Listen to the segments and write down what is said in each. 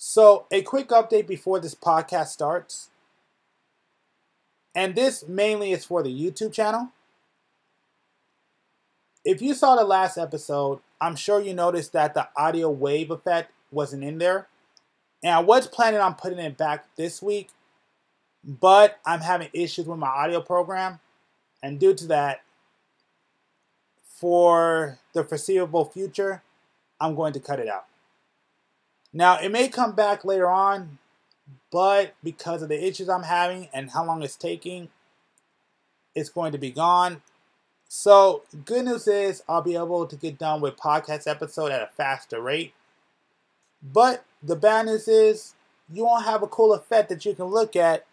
So, a quick update before this podcast starts. And this mainly is for the YouTube channel. If you saw the last episode, I'm sure you noticed that the audio wave effect wasn't in there. And I was planning on putting it back this week, but I'm having issues with my audio program. And due to that, for the foreseeable future, I'm going to cut it out. Now, it may come back later on, but because of the issues I'm having and how long it's taking, it's going to be gone. So, good news is I'll be able to get done with podcast episode at a faster rate. But the bad news is you won't have a cool effect that you can look at,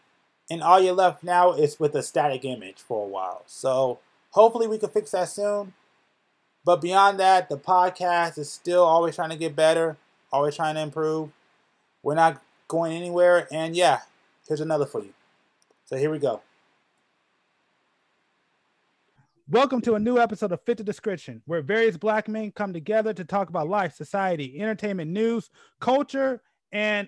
and all you're left now is with a static image for a while. So, hopefully, we can fix that soon. But beyond that, the podcast is still always trying to get better always trying to improve. We're not going anywhere. And yeah, here's another for you. So here we go. Welcome to a new episode of Fit the Description, where various black men come together to talk about life, society, entertainment, news, culture, and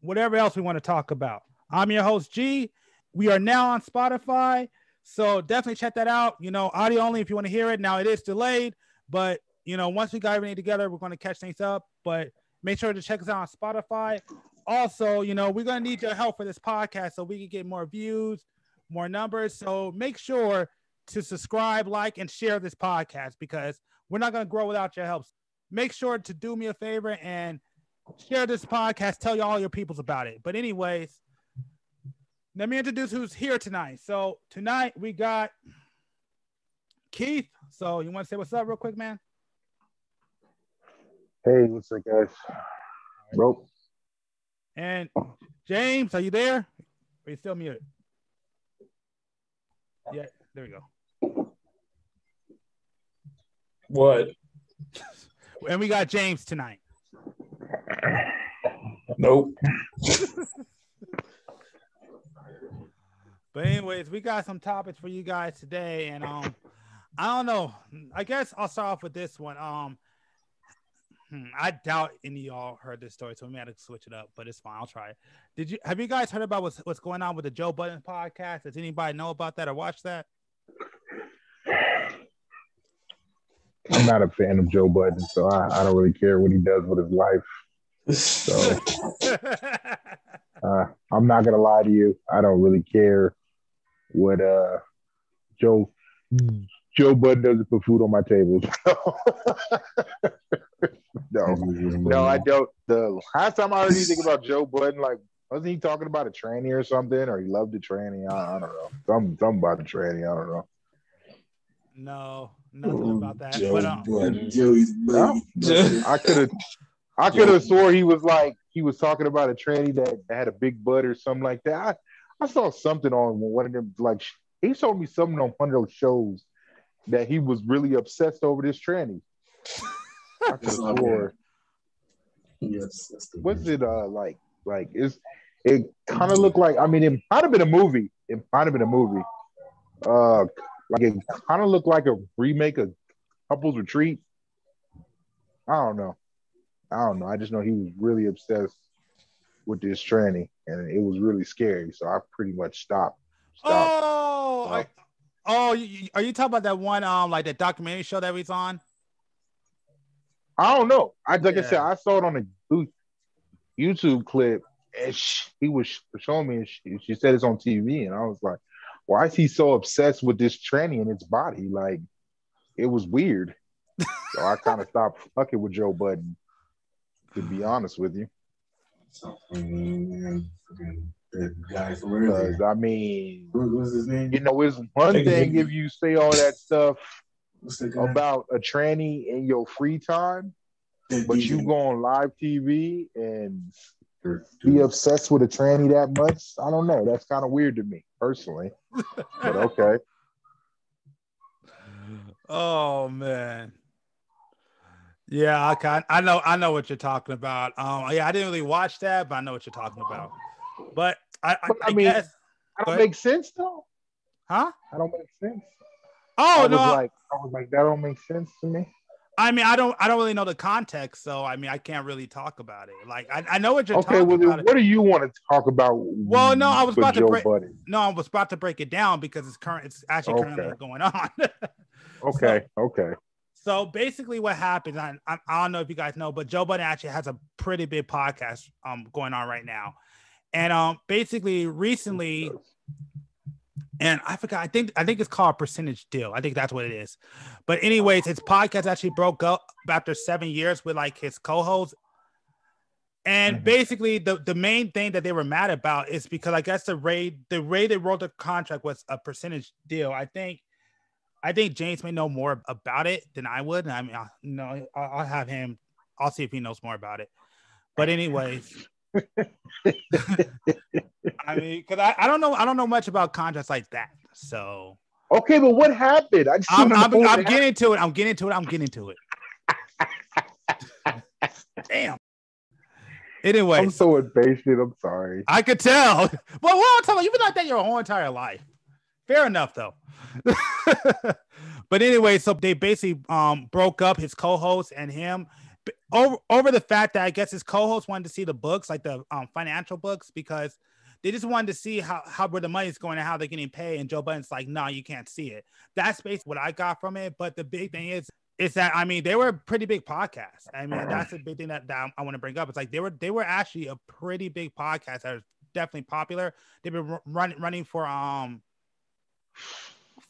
whatever else we want to talk about. I'm your host, G. We are now on Spotify. So definitely check that out. You know, audio only if you want to hear it. Now it is delayed, but you know, once we got everything together, we're going to catch things up. But Make sure to check us out on Spotify. Also, you know, we're going to need your help for this podcast so we can get more views, more numbers. So make sure to subscribe, like, and share this podcast because we're not going to grow without your help. Make sure to do me a favor and share this podcast. Tell you all your peoples about it. But, anyways, let me introduce who's here tonight. So, tonight we got Keith. So, you want to say what's up, real quick, man? Hey, what's up, guys? Rope. And James, are you there? are you still muted? Yeah, there we go. What? and we got James tonight. Nope. but anyways, we got some topics for you guys today, and um, I don't know. I guess I'll start off with this one. Um, Hmm, I doubt any of y'all heard this story, so we may have to switch it up, but it's fine. I'll try it. Did you have you guys heard about what's what's going on with the Joe Budden podcast? Does anybody know about that or watch that? I'm not a fan of Joe Budden, so I, I don't really care what he does with his life. So uh, I'm not gonna lie to you. I don't really care what uh Joe Joe Budden doesn't put food on my table. no, no, I don't. The last time I heard anything about Joe Budden, like, wasn't he talking about a tranny or something, or he loved a tranny? I, I don't know. Some, something about a tranny. I don't know. No, nothing about that. Joe but, um, Budden, Joey's buddy. I could have, I could have swore he was like he was talking about a tranny that had a big butt or something like that. I, I saw something on one of them. Like he showed me something on one of those shows that he was really obsessed over this tranny. I. Yes, what's it uh like? Like is it kind of looked like? I mean, it might have been a movie. It might have been a movie. Uh, like it kind of looked like a remake of Couples Retreat. I don't know. I don't know. I just know he was really obsessed with this tranny, and it was really scary. So I pretty much stopped. stopped. Oh, stopped. Oh, are you talking about that one, um, like that documentary show that was on? I don't know. I like yeah. I said, I saw it on a YouTube clip, and she, he was showing me, and she, she said it's on TV, and I was like, why is he so obsessed with this tranny in its body? Like, it was weird. so I kind of stopped fucking with Joe Budden, to be honest with you. Because I mean, what's his name? You know, it's one thing if you say all that stuff about a tranny in your free time, but you go on live TV and be obsessed with a tranny that much. I don't know. That's kind of weird to me personally. but okay. Oh man. Yeah, okay. I know I know what you're talking about. Um yeah, I didn't really watch that, but I know what you're talking about. But I, I, I mean, guess, I don't make sense though. Huh? I don't make sense. Oh I no! Like I was like that don't make sense to me. I mean, I don't, I don't really know the context, so I mean, I can't really talk about it. Like, I, I know what you're Okay, talking well, about. what do you want to talk about? Well, no, I was about to Joe break- no, I was about to break it down because it's current. It's actually currently Okay. going on. Okay, okay. so basically, what happens? I, I, I don't know if you guys know, but Joe Budden actually has a pretty big podcast um going on right now, and um basically recently, and I forgot. I think I think it's called Percentage Deal. I think that's what it is. But anyways, his podcast actually broke up after seven years with like his co-host. And Mhm. basically, the, the main thing that they were mad about is because I guess the rate the way they wrote the contract was a percentage deal. I think I think James may know more about it than I would. I mean, I, no, I'll, I'll have him. I'll see if he knows more about it. But anyways, I mean, because I, I don't know I don't know much about contracts like that. So Okay, but what happened? I I'm, I'm, I'm happened. getting to it. I'm getting to it. I'm getting to it. Damn. Anyway, I'm so impatient. I'm sorry. I could tell. But what Well, tell you, you've been like that your whole entire life. Fair enough, though. but anyway, so they basically um broke up his co-host and him over over the fact that I guess his co-host wanted to see the books, like the um financial books, because they just wanted to see how how where the money's going and how they're getting paid. And Joe Budden's like, no, you can't see it. That's basically what I got from it. But the big thing is is that I mean they were a pretty big podcast. I mean that's a big thing that, that I want to bring up. It's like they were they were actually a pretty big podcast that was definitely popular. They've been ru- running running for um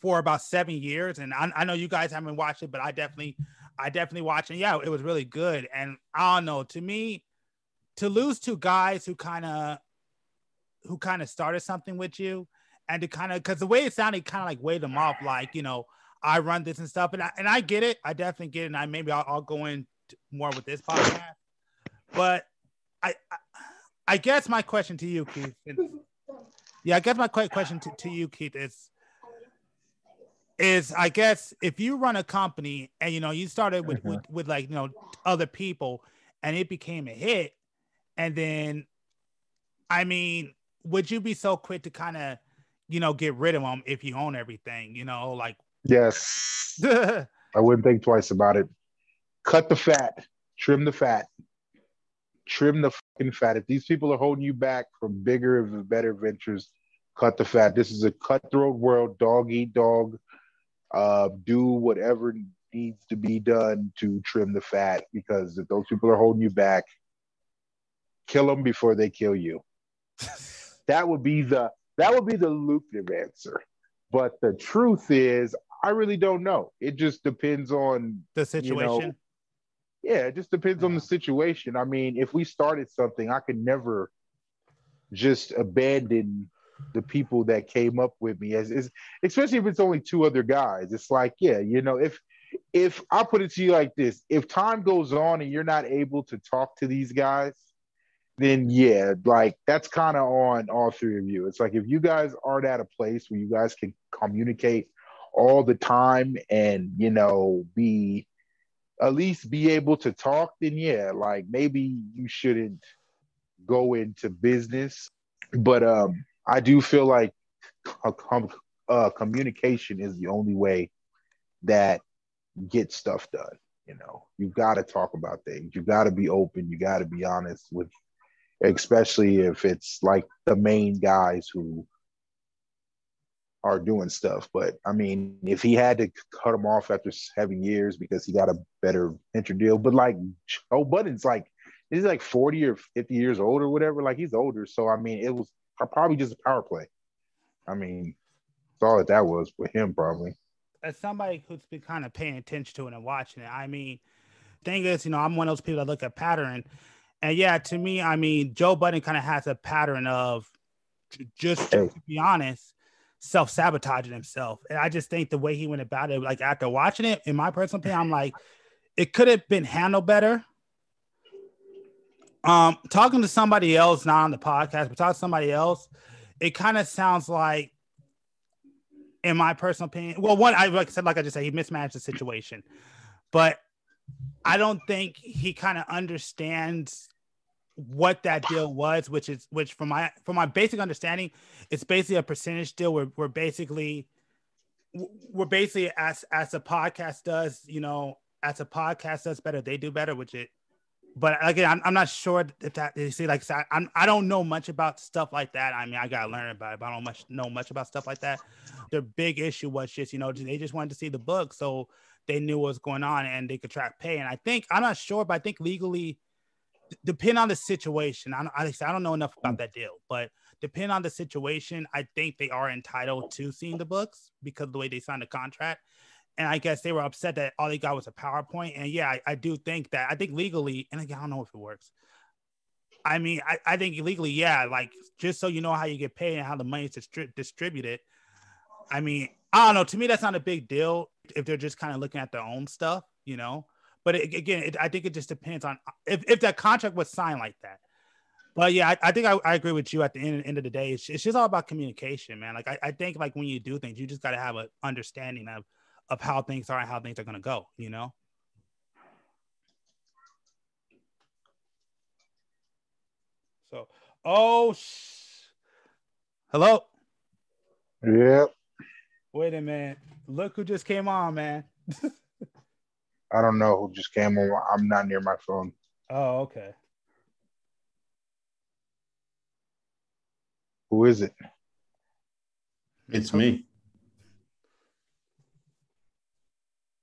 for about seven years, and I, I know you guys haven't watched it, but I definitely I definitely watched it. Yeah, it was really good, and I don't know to me to lose two guys who kind of who kind of started something with you and to kind of because the way it sounded kind of like weighed them off like you know i run this and stuff and I, and I get it i definitely get it and i maybe i'll, I'll go in more with this podcast but I, I i guess my question to you keith is- yeah i guess my question to, to you keith is is i guess if you run a company and you know you started with, Mhm. with with like you know other people and it became a hit and then i mean would you be so quick to kind of you know get rid of them if you own everything you know like Yes, I wouldn't think twice about it. Cut the fat, trim the fat, trim the fucking fat. If these people are holding you back from bigger and better ventures, cut the fat. This is a cutthroat world. Dog eat dog. Uh, do whatever needs to be done to trim the fat because if those people are holding you back, kill them before they kill you. that would be the that would be the lucrative answer. But the truth is, I really don't know. It just depends on the situation yeah, it just depends on the situation. I mean, if we started something, I could never just abandon the people that came up with me as especially if it's only two other guys. It's like, yeah, you know, if if I put it to you like this, if time goes on and you're not able to talk to these guys, then yeah, like that's kind of on all three of you. It's like if you guys aren't at a place where you guys can communicate all the time and you know be at least be able to talk, then yeah, like maybe you shouldn't go into business. But um, I do feel like uh, communication is the only way that gets stuff done. You know, you got to talk about things. You got to be open. You got to be honest with, especially if it's like the main guys who are doing stuff. But I mean, if he had to cut him off after seven years because he got a better venture deal, but like Joe Budden's like he's like 40 or 50 years old or whatever. Like he's older. So I mean, it was probably just a power play. I mean, that's all that that was with him probably. as somebody who's been kind of paying attention to it and watching it, I mean, thing is, you know, I'm one of those people that look at pattern, and yeah, to me, I mean, Joe Budden kind of has a pattern of just Hey. to be honest, self sabotaging himself, and I just think the way he went about it, like after watching it, in my personal opinion, I'm like, it could have been handled better. Um, talking to somebody else, not on the podcast, but talking to somebody else, it kind of sounds like in my personal opinion. Well, one, I like I said, like I just said, he mismanaged the situation, but I don't think he kind of understands what that deal was, which is which from my from my basic understanding, it's basically a percentage deal where we're basically we're basically as as a podcast does, you know, as a podcast does better, they do better, which it. But again, I'm, I'm not sure if that you see, like I, I'm, I don't know much about stuff like that. I mean, I gotta learn about it, but I don't much know much about stuff like that. The big issue was just, you know, they just wanted to see the book, so they knew what was going on and they could track pay. And I think I'm not sure, but I think legally, depend on the situation. I don't, I don't know enough about that deal, but depending on the situation, I think they are entitled to seeing the books because the way they signed the contract. And I guess they were upset that all they got was a PowerPoint. And yeah, I, I do think that I think legally, and again, I don't know if it works. I mean, I, I think legally, yeah, like just so you know how you get paid and how the money is distri- distributed. I mean, I don't know. To me, that's not a big deal if they're just kind of looking at their own stuff, you know. But it, again, it, I think it just depends on if, if that contract was signed like that. But yeah, I, I think I, I, agree with you. At the end, end of the day, it's, it's just all about communication, man. Like I, I think like when you do things, you just got to have an understanding of of how things are and how things are gonna go. You know. So, oh, sh- hello. Yep. Wait a minute. Look who just came on, man. I don't know who just came on. I'm not near my phone. Oh, okay. Who is it? It's me.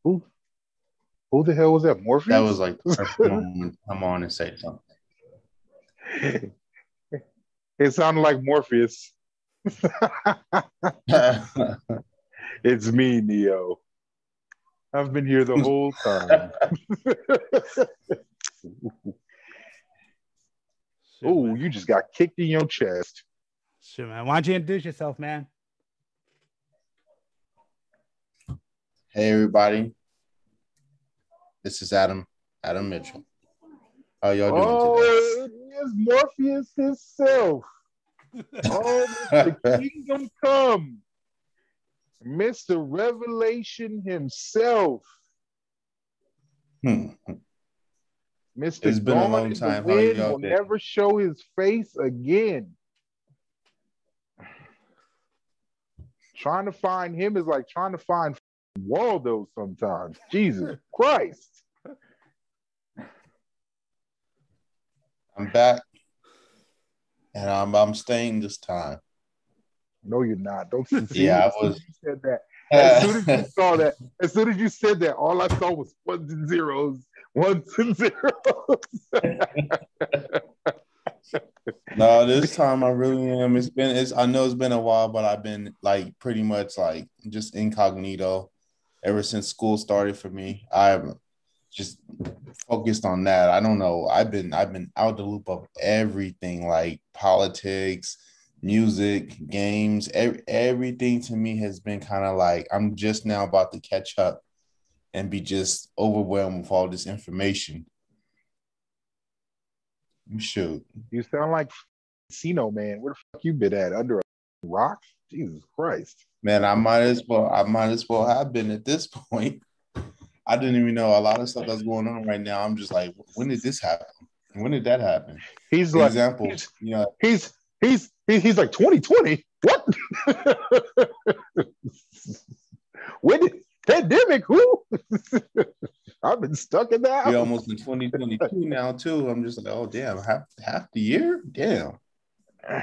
Who? Who the hell was that? Morpheus? That was like come on and say something. it sounded like Morpheus. it's me, Neo. I've been here the whole time. oh, you just got kicked in your chest. Sure, man. Why don't you introduce yourself, man? Hey, everybody. This is Adam, Adam Mitchell. How y'all doing oh, today? it's Morpheus himself. oh, Mr. Kingdom Come. Mr. Revelation himself. Hmm. Mr. It's been a long time. How will been? never show his face again. Trying to find him is like trying to find Waldo sometimes. Jesus Christ. I'm back. And I'm I'm staying this time. No, you're not. Don't see yeah, I was you said that. As soon as you saw that, as soon as you said that, all I saw was ones and zeros, ones and zeros. no, this time I really am. It's been it's I know it's been a while, but I've been like pretty much like just incognito ever since school started for me. I'm just focused on that. I don't know. I've been I've been out the loop of everything like politics, music, games, every, everything to me has been kind of like I'm just now about to catch up and be just overwhelmed with all this information. Shoot. You sound like Casino man. Where the fuck you been at? Under a rock? Jesus Christ. Man, I might as well I might as well have been at this point. I didn't even know a lot of stuff that's going on right now. I'm just like, when did this happen? When did that happen? He's like example, he's, you know, he's he's he's like 2020. What? when did pandemic? Who? I've been stuck in that. We're almost in 2022 now too. I'm just like, oh damn, half half the year? Damn.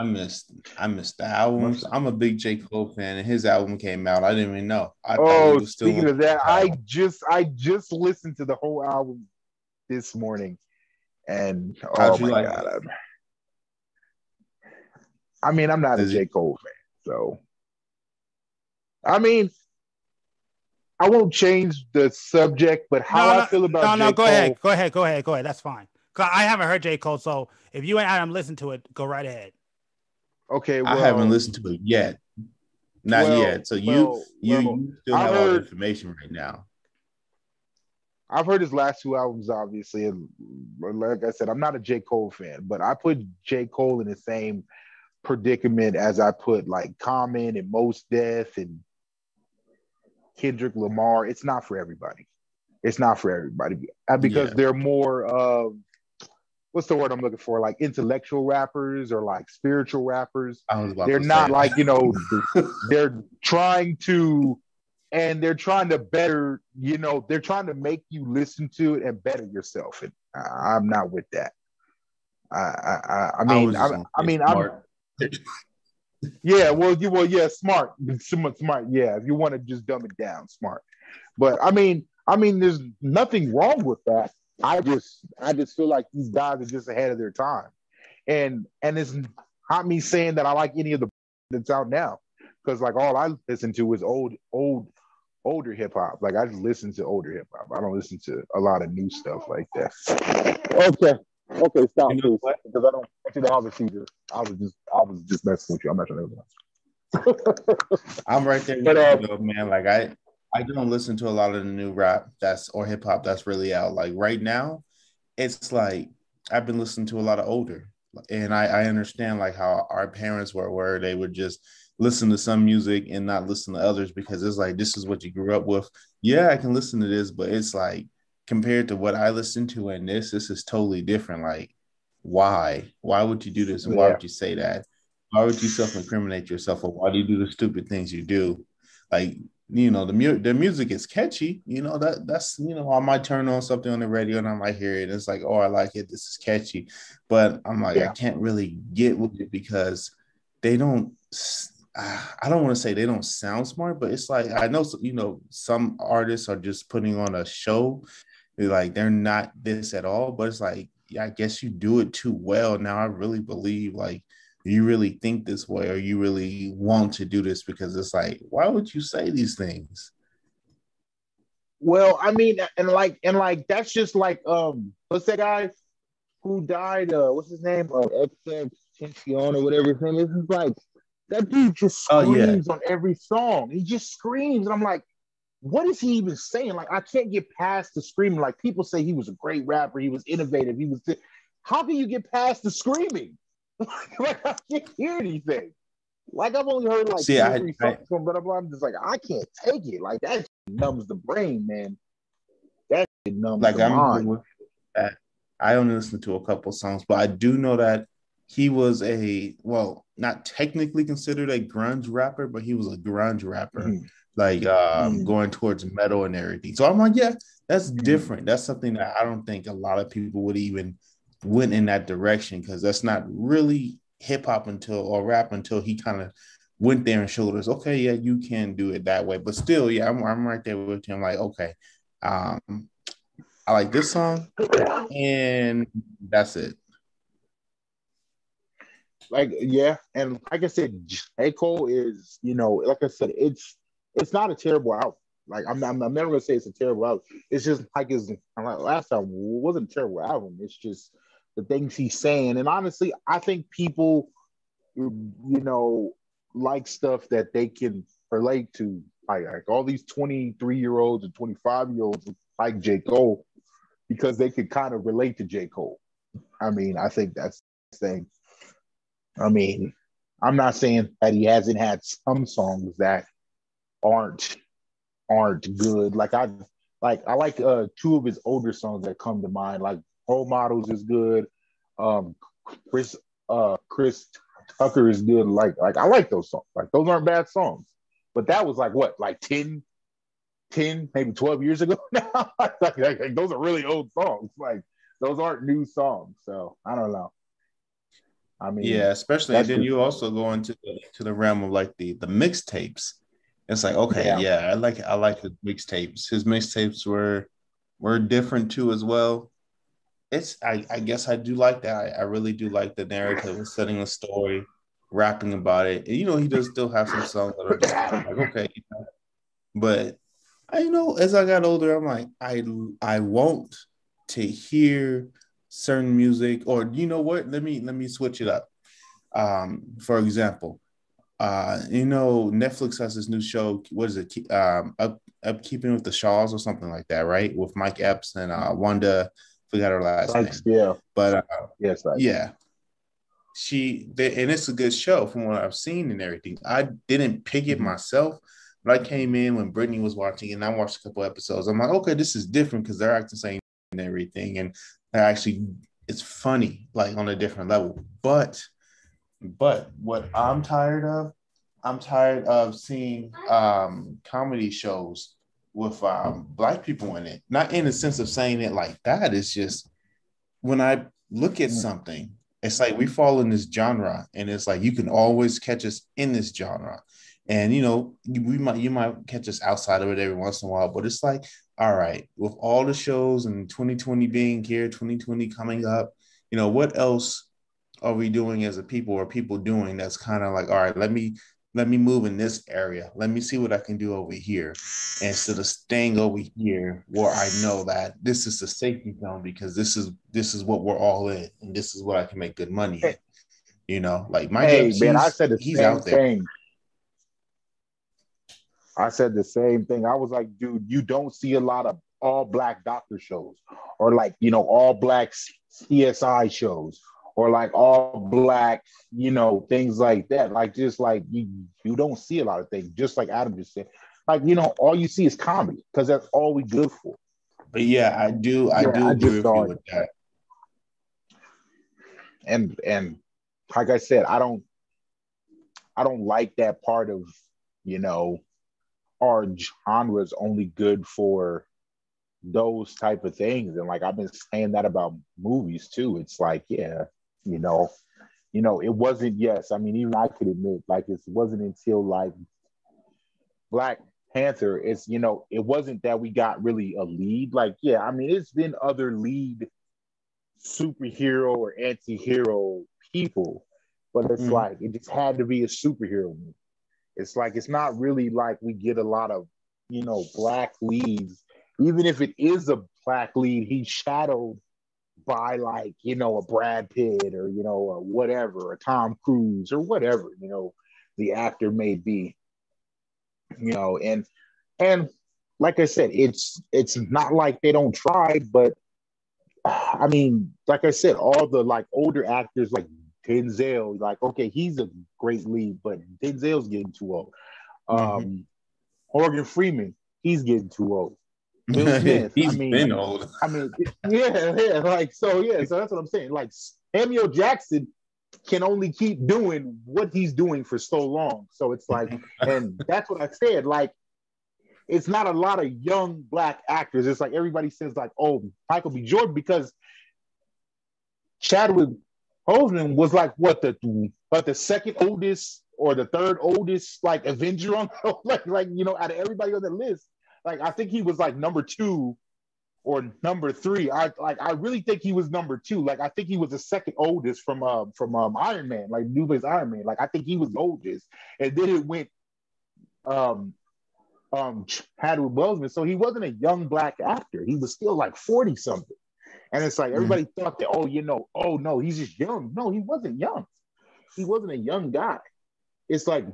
I missed I missed the albums. I'm a big J. Cole fan, and his album came out. I didn't even know. I oh, speaking of that, I just I just listened to the whole album this morning, and oh my like god, it? I mean, I'm not Does a J. Cole fan, so I mean, I won't change the subject, but how no, no, I feel about no, J. go Cole, ahead, go ahead, go ahead, go ahead. That's fine. I haven't heard J. Cole, so if you and Adam listen to it, go right ahead. Okay, well, I haven't listened to it yet. Not well, yet. So you well, you, you still have heard, all the information right now. I've heard his last two albums, obviously, and like I said, I'm not a J. Cole fan, but I put J. Cole in the same predicament as I put like Common and Mos Def and Kendrick Lamar. It's not for everybody. It's not for everybody uh, because yeah. they're more of what's the word I'm looking for? Like intellectual rappers or like spiritual rappers. they're not like, you know, they're trying to and they're trying to better, you know, they're trying to make you listen to it and better yourself. And I'm not with that. I I, I mean I, I, I mean I'm yeah, well, you well, yeah, smart, smart, smart. Yeah, if you want to just dumb it down, smart. But I mean, I mean, there's nothing wrong with that. I just, I just feel like these guys are just ahead of their time, and and it's not me saying that I like any of the that's out now, because like all I listen to is old, old, older hip hop. Like I just listen to older hip hop. I don't listen to a lot of new stuff like that. Okay. Okay, stop, you know please, because I don't want you to obviously just. I was just, I was just messing with you. I'm not trying to. I'm right there, but, uh, you, man. Like I, I don't listen to a lot of the new rap that's or hip hop that's really out. Like right now, it's like I've been listening to a lot of older, and I, I understand like how our parents were, where they would just listen to some music and not listen to others because it's like this is what you grew up with. Yeah, I can listen to this, but it's like compared to what I listen to in this, this is totally different. Like, why? Why would you do this? And why yeah. would you say that? Why would you self-incriminate yourself? Or why do you do the stupid things you do? Like, you know, the mu- the music is catchy. You know that that's you know I might turn on something on the radio and I might hear it. It's like, oh, I like it. This is catchy, but I'm like, yeah. I can't really get with it because they don't. I don't want to say they don't sound smart, but it's like I know you know some artists are just putting on a show like they're not this at all but it's like yeah, i guess you do it too well now i really believe like you really think this way or you really want to do this because it's like why would you say these things well i mean and like and like that's just like um what's that guy who died uh what's his name uh xx or whatever his name is it's like that dude just screams oh, yeah. on every song he just screams and i'm like what is he even saying? Like, I can't get past the screaming. Like, people say he was a great rapper, he was innovative, he was. Th- How can you get past the screaming? like, I can't hear anything. Like, I've only heard like See, two, I, three I, songs from, but I'm just like, I can't take it. Like, that numbs the brain, man. That numbs like, the I'm mind. That. I only listened to a couple songs, but I do know that he was a well, not technically considered a grunge rapper, but he was a grunge rapper. Mm-hmm like um, mm. going towards metal and everything. So I'm like, yeah, that's mm. different. That's something that I don't think a lot of people would even went in that direction because that's not really hip hop until or rap until he kind of went there and showed us, okay, yeah, you can do it that way. But still, yeah, I'm, I'm right there with him. Like, okay, um, I like this song, and that's it. Like, yeah, and like I said, J. Cole is, you know, like I said, it's it's not a terrible album. Like I'm, I'm, I'm, never gonna say it's a terrible album. It's just like his like last time wasn't a terrible album. It's just the things he's saying. And honestly, I think people, you know, like stuff that they can relate to. Like, like all these 23 year olds and 25 year olds like J. Cole because they could kind of relate to J. Cole. I mean, I think that's the thing. I mean, I'm not saying that he hasn't had some songs that aren't aren't good. Like I like I like uh two of his older songs that come to mind. Like Role Models is good. Um Chris uh Chris Tucker is good. Like like I like those songs. Like those aren't bad songs. But that was like what, like 10, 10, maybe 12 years ago now. like, like, like, those are really old songs. Like those aren't new songs. So I don't know. I mean, yeah, especially and then you also go into the, to the realm of like the the mixtapes. It's like okay, yeah. yeah, I like I like his mixtapes. His mixtapes were were different too as well. It's I, I guess I do like that. I, I really do like the narrative of setting a story, rapping about it. And, you know, he does still have some songs that are just like okay, but I you know as I got older, I'm like I I want to hear certain music or you know what? Let me let me switch it up. Um, for example, uh, you know, Netflix has this new show. What is it? Um, up, upkeeping with the Shaws or something like that, right? With Mike Epps and uh, Wanda. Forgot her last name. Yeah, but uh, yes, yeah. She they, and it's a good show from what I've seen and everything. I didn't pick it mm-hmm. myself, but I came in when Brittany was watching, and I watched a couple episodes. I'm like, okay, this is different because they're acting the same and everything, and they're actually it's funny like on a different level. But but what I'm tired of I'm tired of seeing um, comedy shows with um, black people in it. Not in the sense of saying it like that. It's just when I look at something, it's like we fall in this genre, and it's like you can always catch us in this genre. And you know, we might you might catch us outside of it every once in a while, but it's like, all right, with all the shows and 2020 being here, 2020 coming up, you know, what else are we doing as a people or people doing that's kind of like, all right, let me let me move in this area. Let me see what I can do over here instead of staying over here where I know that this is the safety zone because this is this is what we're all in and this is what I can make good money in. You know, like my hey man, I said the he's same out there. thing. I said the same thing. I was like, dude, you don't see a lot of all black doctor shows or like you know all black CSI shows or like all black, you know, things like that. Like just like you, you don't see a lot of things. Just like Adam just said, like you know, all you see is comedy because that's all we good for. But yeah, I do, I yeah, do I agree with you with that. And and like I said, I don't, I don't like that part of, you know, our genre is only good for those type of things and like i've been saying that about movies too it's like yeah you know you know it wasn't yes i mean even i could admit like it wasn't until like black panther it's you know it wasn't that we got really a lead. Like yeah i mean it's been other lead superhero or anti-hero people but it's mm like it just had to be a superhero it's like it's not really like we get a lot of you know black leads. Even if it is a black lead he shadowed by like you know a Brad Pitt or you know a whatever a Tom Cruise or whatever you know the actor may be you know and and like I said it's it's not like they don't try but I mean like I said all the like older actors like Denzel like okay he's a great lead but Denzel's getting too old mm-hmm. um mm-hmm. Morgan Freeman he's getting too old Will Smith. He's I mean, been old. I mean, yeah, yeah, like so, yeah. So that's what I'm saying. Like Samuel Jackson can only keep doing what he's doing for so long. So it's like, and that's what I said. Like, it's not a lot of young black actors. It's like everybody says, like, oh, Michael B. Jordan, because Chadwick Boseman was like what the but the second oldest or the third oldest like Avenger on like like you know out of everybody on the list like I think he was like number two or number three. I like I really think he was number two. Like I think he was the second oldest from uh, from um, Iron Man, like Newman's Iron Man. Like I think he was the oldest, and then it went um um Chadwick Boseman. So he wasn't a young black actor. He was still like forty something. And it's like mm-hmm. everybody mm-hmm. thought that, oh, you know, oh no, he's just young. No, he wasn't young. He wasn't a young guy. It's like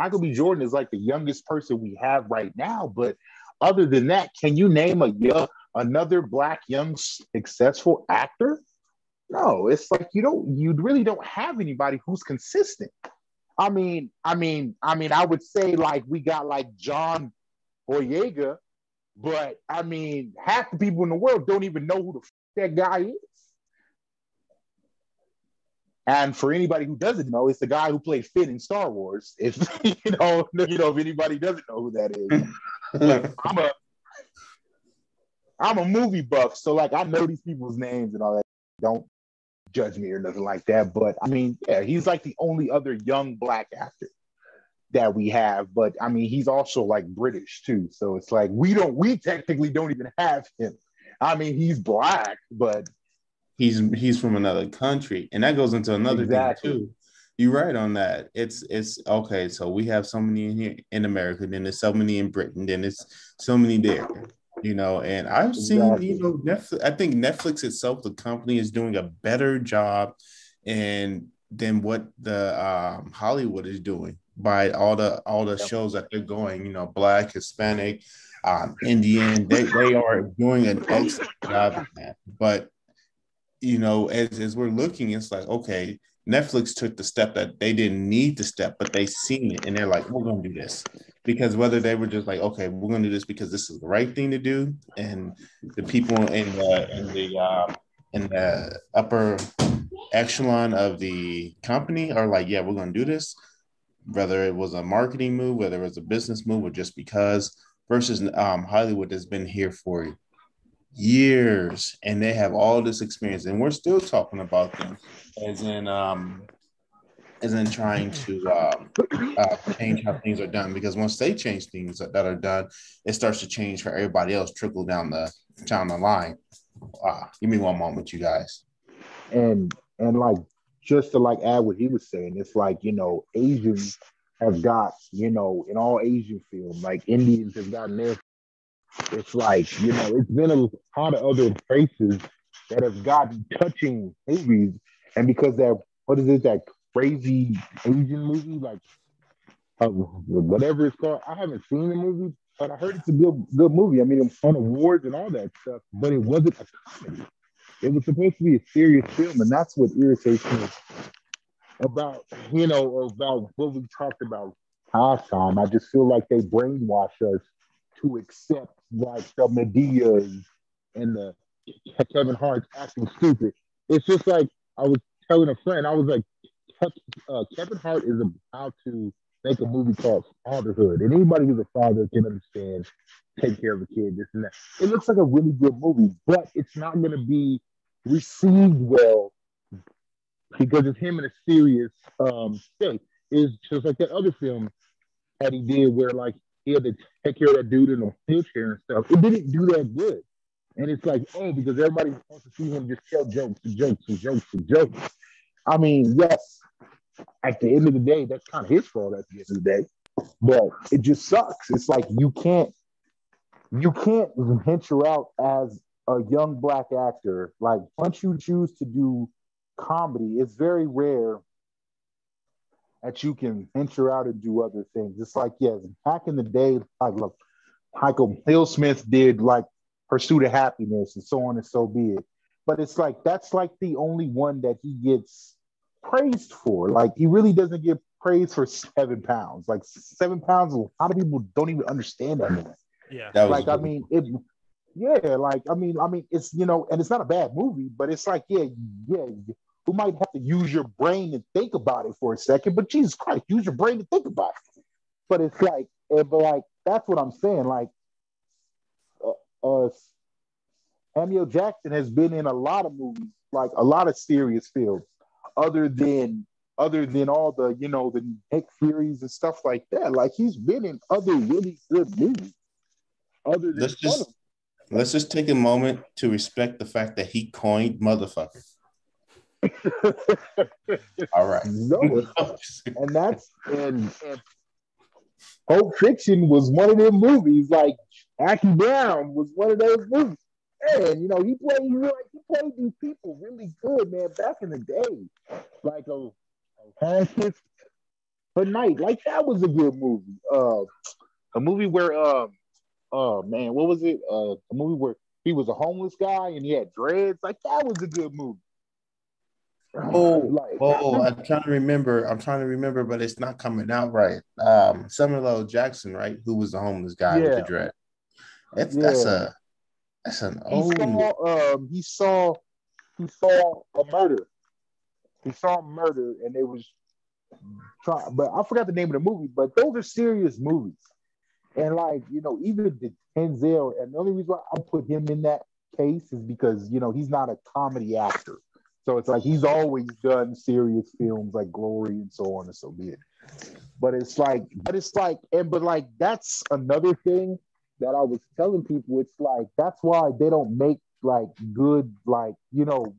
Michael B. Jordan is like the youngest person we have right now. But other than that, can you name a young, another black young successful actor? No, it's like you don't you really don't have anybody who's consistent. I mean, I mean, I mean, I would say like we got like John Boyega, but I mean, half the people in the world don't even know who the f- that guy is. And for anybody who doesn't know, it's the guy who played Finn in Star Wars. If you know, you know, if anybody doesn't know who that is, I'm a I'm a movie buff, so like I know these people's names and all that. Don't judge me or nothing like that. But I mean, yeah, he's like the only other young black actor that we have. But I mean, he's also like British too. So it's like we don't we technically don't even have him. I mean, he's black, but he's he's from another country, and that goes into another exactly. thing too. You're right on that. It's it's okay. So we have so many in here in America, then there's so many in Britain, then there's so many there. You know, and I've exactly. seen you know Netflix. I think Netflix itself, the company, is doing a better job, and than what the um, Hollywood is doing by all the all the shows that they're going. You know, Black, Hispanic, um, Indian. They they are doing an excellent job at that. But you know, as, as we're looking, it's like, okay, Netflix took the step that they didn't need to step, but they seen it and they're like, we're gonna do this. Because whether they were just like, okay, we're gonna do this because this is the right thing to do, and the people in the in the uh, in the upper echelon of the company are like, yeah, we're gonna do this. whether it was a marketing move, whether it was a business move, or just because. Versus um, Hollywood has been here for years, and they have all this experience, and we're still talking about them as in um, as in trying to um, uh, change how things are done. Because once they change things that, that are done, it starts to change for everybody else, trickle down the down the line. Uh, give me one moment, you guys. And and like just to like add what he was saying, it's like you know Asians have got you know in all Asian film like Indians have gotten their. It's like you know it's been a lot of other places that have gotten touching movies, and because that what is it that crazy Asian movie like uh, whatever it's called. I haven't seen the movie, but I heard it's a good good movie. I mean, it won awards and all that stuff, but it wasn't a comedy. It was supposed to be a serious film, and that's what irritates me about you know about what we talked about last time. I just feel like they brainwash us to accept like the Madeas and the Kevin Hart's acting stupid. It's just like I was telling a friend, I was like, uh, Kevin Hart is about to make a movie called Fatherhood, and anybody who's a father can understand take care of a kid, this and that. It looks like a really good movie, but it's not going to be received well because it's him in a serious um, state. Is just like that other film that he did where like he had to take care of that dude in a wheelchair and stuff. It didn't do that good. And it's like, oh, because everybody wants to see him just tell jokes and jokes and jokes and jokes. I mean, yes, at the end of the day, that's kind of his fault at the end of the day. But it just sucks. It's like you can't you can't venture out as a young black actor. Like once you choose to do comedy, it's very rare that you can venture out and do other things. It's like, yes, back in the day, like look, Michael Hill Smith did like Pursuit of Happiness and so on and so be it. But it's like that's like the only one that he gets praised for. Like he really doesn't get praised for seven pounds. Like seven pounds, a lot of people don't even understand that. Yeah. That like I mean, it. Yeah, like I mean, I mean, it's you know, and it's not a bad movie, but it's like, yeah, yeah, you might have to use your brain and think about it for a second. But Jesus Christ, use your brain to think about it. But it's like, eh, but like that's what I'm saying. Like, uh, uh Samuel Jackson has been in a lot of movies, like a lot of serious films other than other than all the you know the Nick Furies and stuff like that. Like he's been in other really good movies. Other than let's just let's just take a moment to respect the fact that he coined motherfucker. all right. No, and that's and, and Pulp Fiction was one of them movies. Like Jackie Brown was one of those movies man, you know, he played he, like, he played these people really good, man, back in the day. Like a, a for night. Like that was a good movie. Uh a movie where um uh man, what was it? Uh a movie where he was a homeless guy and he had dreads. Like that was a good movie. Oh, like, oh, I'm trying to remember. I'm trying to remember, but it's not coming out right. Um, Samuel L. Jackson, right? Who was the homeless guy yeah. with the dread? That's yeah. that's a that's an old. He saw, um, he saw, he saw a murder. He saw a murder, and it was trying. But I forgot the name of the movie. But those are serious movies, and like you know, even the Denzel. And the only reason why I put him in that case is because you know he's not a comedy actor. So it's like he's always done serious films like Glory and so on and so be it. But it's like, but it's like, and but like that's another thing that I was telling people, it's like that's why they don't make like good, like you know,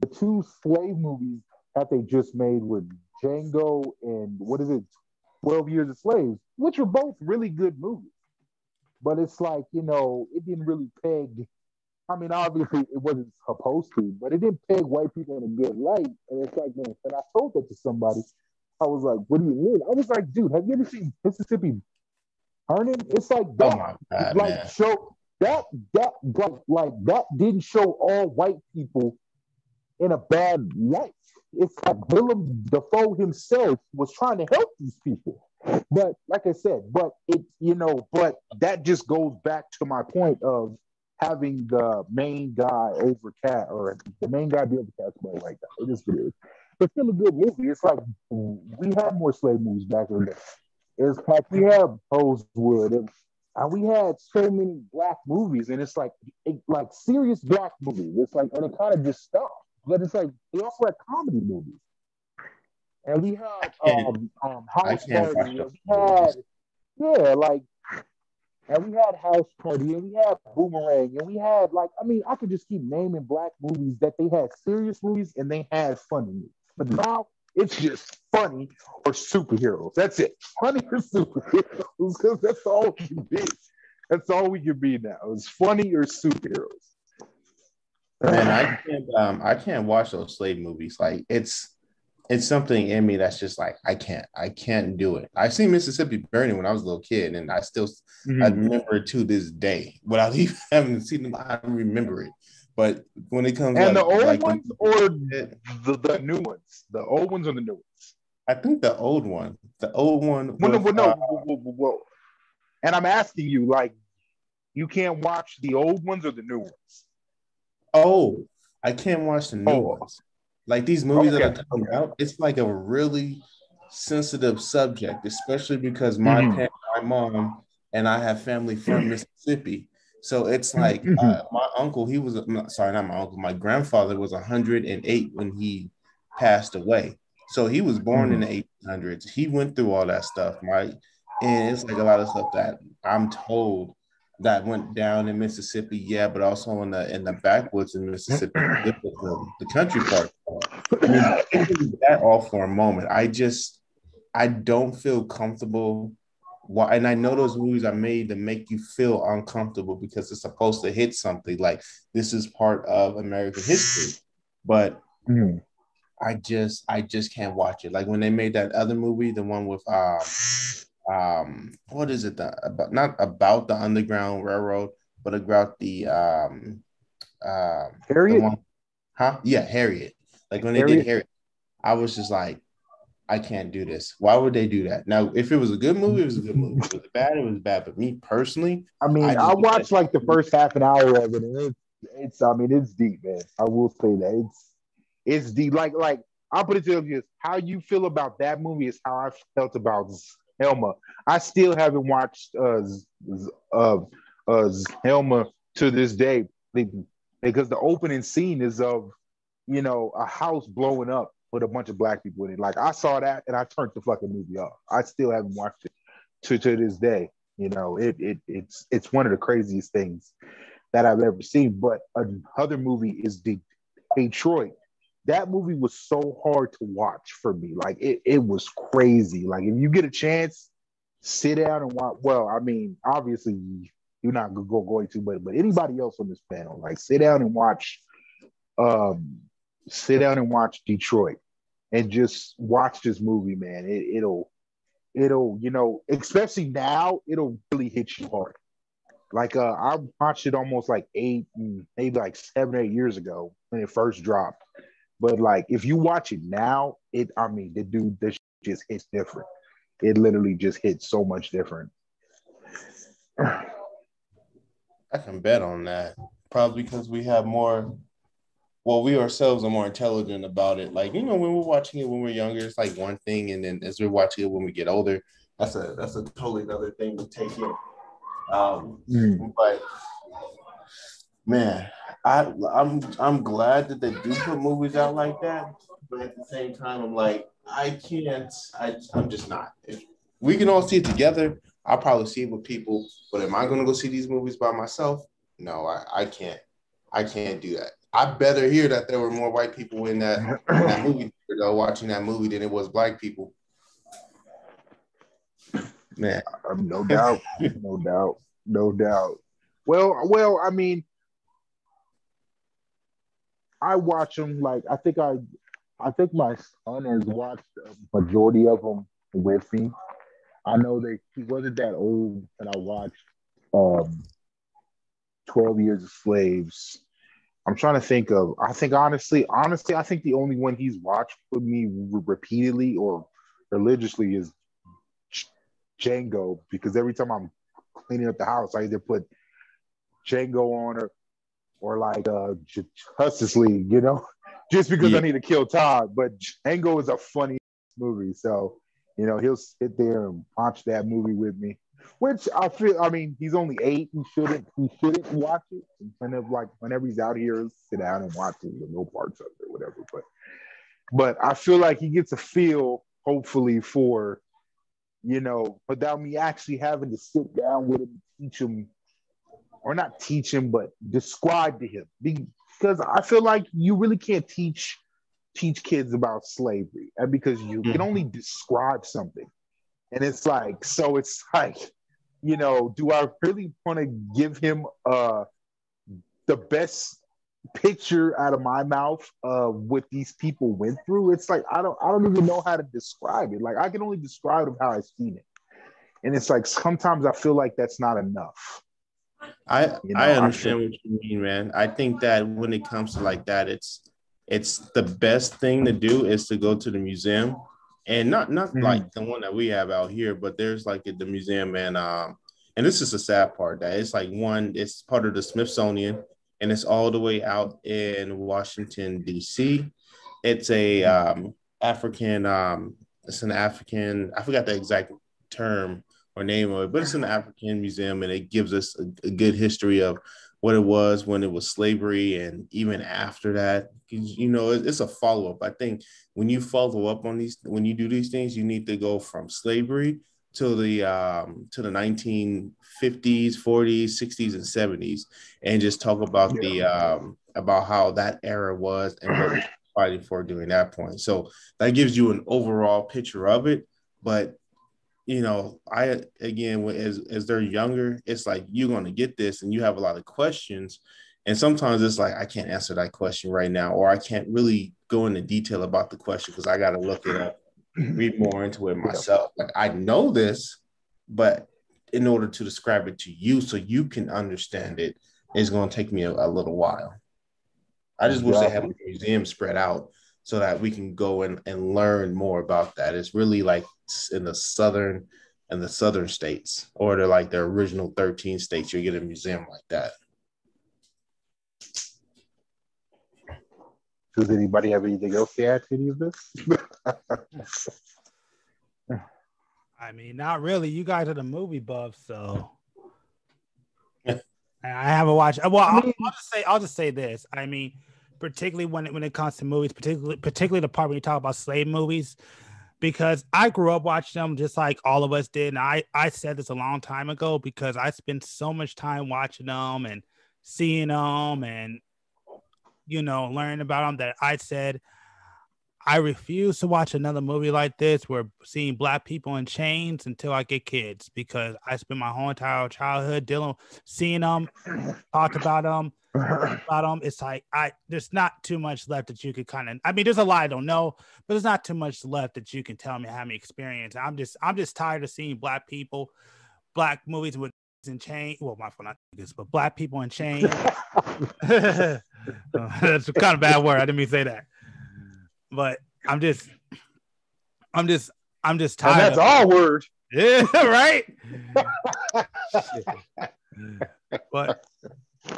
the two slave movies that they just made with Django and what is it, Twelve Years of Slaves, which were both really good movies. But it's like you know, it didn't really peg. I mean, obviously it wasn't supposed to, but it didn't peg white people in a good light. And it's like, man, and I told that to somebody. I was like, "What do you mean?" I was like, "Dude, have you ever seen Mississippi Burning. It's like oh that. Oh God, like man. show that that like, like that didn't show all white people in a bad light. It's like Willem Dafoe himself was trying to help these people. But like I said, but it you know, but that just goes back to my point of having the main guy over cat or the main guy be over cast by white guy. It is what it is. but still a good movie. It's like we had more slave movies back in the day. It's like we have Rosewood and, and we had so many black movies, and it's like it, like serious black movies. It's like and it kind of just stopped. But it's like we also had comedy movies. And we had um, um house party. We had yeah, like and we had House Party, and we had Boomerang, and we had like I mean I could just keep naming black movies that they had serious movies and they had funny movies. But now it's just funny or superheroes. That's it. Funny or superheroes because that's all we can be. That's all we can be now. It's funny or superheroes. Man, I can't um I can't watch those slave movies. Like it's it's something in me that's just like I can't, I can't do it. I seen Mississippi Burning when I was a little kid, and I still mm-hmm. I remember it to this day. Without even having seen them, I remember it. But when it comes and the old like, ones or the, the new ones, the old ones or the new ones. I think the old one, the old one. Well, with, no, uh, and I'm asking you, like, you can't watch the old ones or the new ones. Oh, I can't watch the new oh. ones. Like these movies okay. that are coming out, it's like a really sensitive subject, especially because my mm-hmm. parent, my mom, and I have family from Mississippi. So it's like mm-hmm. uh, my uncle, he was sorry, not my uncle, my grandfather was 108 when he passed away. So he was born mm-hmm. in the 1800s. He went through all that stuff, right? And it's like a lot of stuff that I'm told that went down in Mississippi, yeah, but also in the in the backwoods in Mississippi, the, the country part. I mean, that all for a moment. I just I don't feel comfortable. Why? And I know those movies are made to make you feel uncomfortable because it's supposed to hit something like this is part of American history, but. Mm. I just I just can't watch it. Like when they made that other movie, the one with um um what is it that about not about the underground railroad but about the um uh harriet? one, huh? Yeah harriet. Like when they did harriet? I was just like i can't do this. Why would they do that? Now if it was a good movie it was a good movie. If it was bad it was bad. But me personally i mean i, I watched like the first half an hour of it and it's it's i mean it's deep man. I will say that it's it's deep. Like like i'll put it to you how you feel about that movie is how i felt about Selma. I still haven't watched uh, uh, uh, Selma to this day because the opening scene is of you know a house blowing up with a bunch of black people in it. Like I saw that and I turned the fucking movie off. I still haven't watched it to to this day. You know, it it it's it's one of the craziest things that I've ever seen. But another movie is the Detroit that movie was so hard to watch for me. Like it, it was crazy. Like if you get a chance, sit down and watch. Well, I mean, obviously you're not going to, but but anybody else on this panel, like sit down and watch, um, sit down and watch Detroit, and just watch this movie, man. It, it'll, it'll, you know, especially now, it'll really hit you hard. Like uh, I watched it almost like eight, maybe like seven, eight years ago when it first dropped but like if you watch it now, it I mean the dude this just hits different. It literally just hits so much different. I can bet on that. Probably because we have more well, we ourselves are more intelligent about it. Like, you know, when we're watching it when we're younger, it's like one thing, and then as we're watching it when we get older, that's a that's a totally another thing to take in. Um, mm. but man, I I'm I'm glad that they do put movies out like that, but at the same time, I'm like I can't. I I'm just not. If we can all see it together, I'll probably see it with people. But am I going to go see these movies by myself? No, I I can't. I can't do that. I better hear that there were more white people in that, in that movie though watching that movie than it was black people. Man, um, no doubt, no doubt, no doubt. Well, well, I mean, I watch them like I think I I think my son has watched a majority of them with me. I know that he wasn't that old and I watched um 12 Years of Slaves. I'm trying to think of I think honestly, honestly, I think the only one he's watched with me repeatedly or religiously is Django because every time I'm cleaning up the house, I either put Django on or or like uh, Justice League, you know, just because yeah. I need to kill Todd. But Django is a funny movie, so you know he'll sit there and watch that movie with me. Which I feel, I mean, he's only eight. He shouldn't, he shouldn't watch it. And kind of like whenever he's out here, sit down and watch it, no parts of it, whatever. But, but I feel like he gets a feel, hopefully, for, you know, without me actually having to sit down with him, teach him, or not teach him, but describe to him, because I feel like you really can't teach teach kids about slavery, and because you can mm-hmm. only describe something. And it's like, so it's like, you know, do I really want to give him uh the best picture out of my mouth of what these people went through? It's like I don't I don't even know how to describe it. Like I can only describe them how I've seen it. And it's like sometimes I feel like that's not enough. I you know, I understand what you mean, man. I think that when it comes to like that, it's it's the best thing to do is to go to the museum and not not mm-hmm. like the one that we have out here, but there's like the museum and um and this is the sad part that it's like one, it's part of the Smithsonian and it's all the way out in Washington D.C. It's a um, African, um, it's an African, I forgot the exact term or name of it, but it's an African museum and it gives us a, a good history of what it was when it was slavery and even after that you know it's a follow-up i think when you follow up on these when you do these things you need to go from slavery to the um, to the 1950s 40s 60s and 70s and just talk about yeah. the um, about how that era was and what we're fighting for during that point so that gives you an overall picture of it but you know, I again as as they're younger, it's like you're going to get this, and you have a lot of questions, and sometimes it's like I can't answer that question right now, or I can't really go into detail about the question because I got to look it up, read more into it myself. Like I know this, but in order to describe it to you so you can understand it, it's going to take me a, a little while. I just wish they had a museum spread out so that we can go and, and learn more about that. It's really like in the southern and the southern states, or they're like the original 13 states, you get a museum like that. Does anybody have anything else to add to any of this? I mean, not really. You guys are the movie buffs, so I haven't watched. Well, I'll, I'll, just say, I'll just say this. I mean, particularly when it, when it comes to movies, particularly particularly the part when you talk about slave movies, because I grew up watching them just like all of us did. And I I said this a long time ago because I spent so much time watching them and seeing them and you know learning about them that I said I refuse to watch another movie like this where seeing black people in chains until I get kids because I spent my whole entire childhood dealing, seeing them, talked about them, about them. It's like I there's not too much left that you could kind of. I mean, there's a lot I don't know, but there's not too much left that you can tell me how me experience. I'm just I'm just tired of seeing black people, black movies with in chain. Well, my phone not this, but black people in chains. That's kind of bad word. I didn't mean to say that but I'm just, I'm just, I'm just tired. And that's all word. Yeah, right. but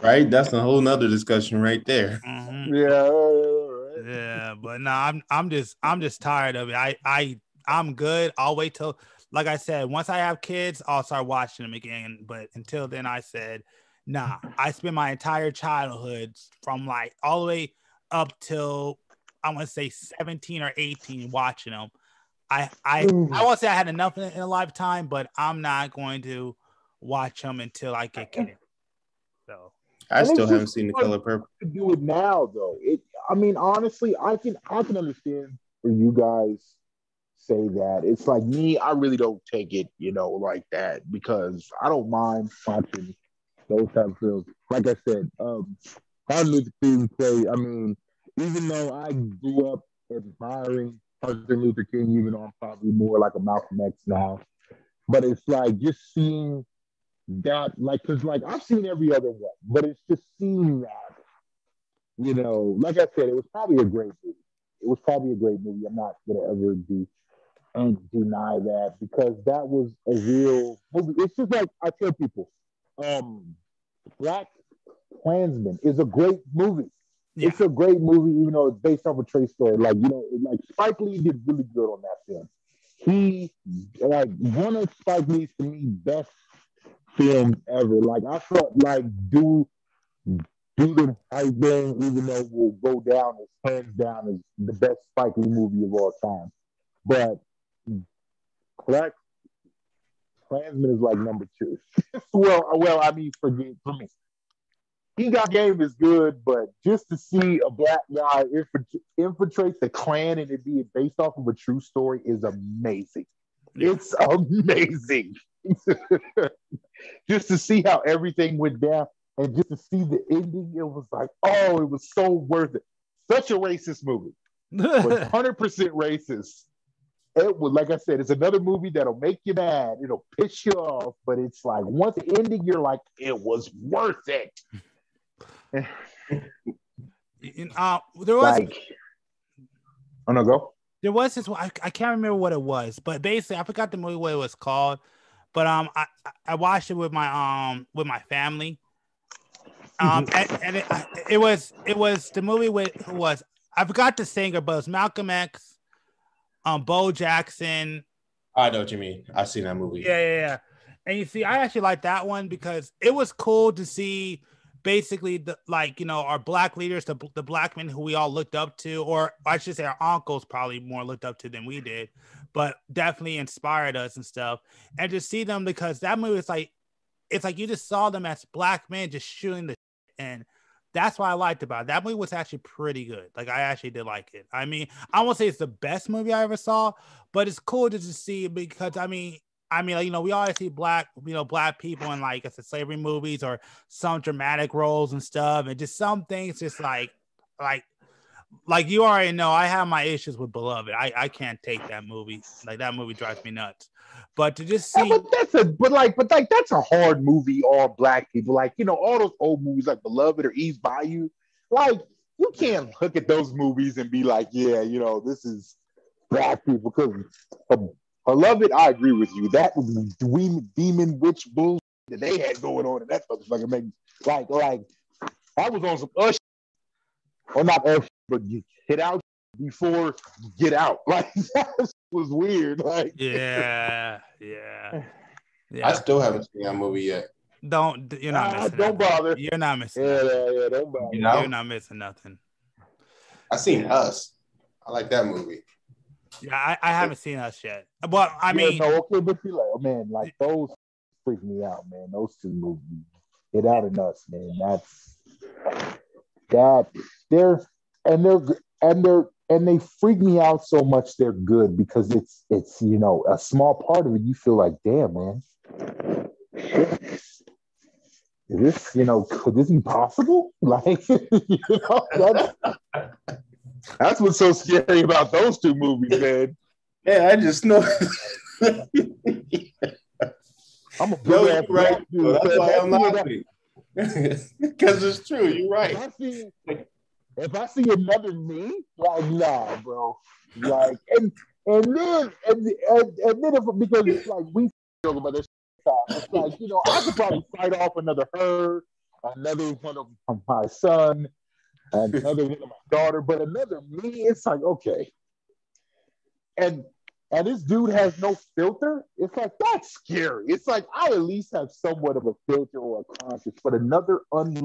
right, that's a whole nother discussion right there. Mm-hmm. Yeah, yeah, but no, I'm, I'm just, I'm just tired of it. I, I, I'm good. I'll wait till, like I said, once I have kids, I'll start watching them again. But until then, I said, nah. I spent my entire childhood from like all the way up till I want to say 17 or 18 watching them. I I I won't say I had enough in, in, a lifetime, but I'm not going to watch them until I get kids. So I still haven't seen the color purple. To do it now though, it. I mean, honestly, I can I can understand for you guys say that. It's like me, I really don't take it, you know, like that because I don't mind watching those type of films. Like I said, um, Martin Luther King play. I mean, even though I grew up admiring Martin Luther King, even though I'm probably more like a Malcolm X now, but it's like just seeing that, like, cause like I've seen every other one, but it's just seeing that, you know, like I said, it was probably a great movie. It was probably a great movie. I'm not gonna ever do and deny that because that was a real movie. It's just like I tell people, um, Black Klansman is a great movie. Yeah. It's a great movie, even though it's based off a true story. Like you know, like Spike Lee did really good on that film. He like one of Spike Lee's to me best films ever. Like I felt like do do the right thing, even though will go down as hands down as the best Spike Lee movie of all time. But Black Klansman is like number two. well, well, I mean for for me, he got game is good, but just to see a black guy infiltrate the Klan and it being based off of a true story is amazing. It's amazing. just to see how everything went down and just to see the ending, it was like, oh, it was so worth it. Such a racist movie, 100% racist. It was like I said, it's another movie that'll make you mad. It'll piss you off, but it's like once the ending, you're like, it was worth it. uh, there was like, oh no, go. There was this. I, I can't remember what it was, but basically, I forgot the movie what it was called. But um, I, I watched it with my um with my family. Um, mm-hmm. and, and it, it was it was the movie with who was I forgot the singer, but it was Malcolm X, um, Bo Jackson. I know what you mean. I've seen that movie. Yeah, yeah, yeah. And you see, I actually like that one because it was cool to see basically the like you know our black leaders the, the black men who we all looked up to or i should say our uncles probably more looked up to than we did but definitely inspired us and stuff and to see them because that movie is like it's like you just saw them as black men just shooting the and that's what I liked about it. That movie was actually pretty good. Like I actually did like it. I mean, I won't say it's the best movie I ever saw, but it's cool to just see because I mean, I mean, like, you know, we always see black, you know, black people in like I said, slavery movies or some dramatic roles and stuff, and just some things just like, like, like you already know, I have my issues with Beloved. I I can't take that movie. Like that movie drives me nuts. But to just see, yeah, but that's a but like but like that's a hard movie. All black people, like you know, all those old movies like Beloved or Eve's Bayou, like you can't look at those movies and be like, yeah, you know, this is black people because I love it. I agree with you. That demon, demon witch bull that they had going on, and that motherfucker make like like I was on some us or not us, but you hit out before get out. Like that was weird. Like yeah, yeah, yeah. I still haven't seen that movie yet. Don't you're not ah, missing. Don't bother. You're not missing. Yeah, yeah, yeah. Don't bother. You know? You're not missing nothing. I seen Us. I like that movie. Yeah, I, I haven't seen us yet. But I mean, yeah, no, okay, but you like, oh, man, like those freak me out, man. Those two movies, Get Out and Us, man. That's that. They're and they're and they're and they freak me out so much. They're good because it's it's you know a small part of it. You feel like, damn, man. Is this, you know, could this be possible? Like, you know, that's, that's what's so scary about those two movies, man. Yeah, I just know. I'm a no, you're right. Dude. That's why I'm laughing. Because it's true. You're right. If I, see, if I see another me, like nah, bro. Like and and then and, and, and then if, because it's like we feel about this it's like you know I could probably fight off another her, another one of my son, another one of my daughter, but another me, it's like, okay. And and this dude has no filter. It's like that's scary. It's like I at least have somewhat of a filter or a conscience, but another un,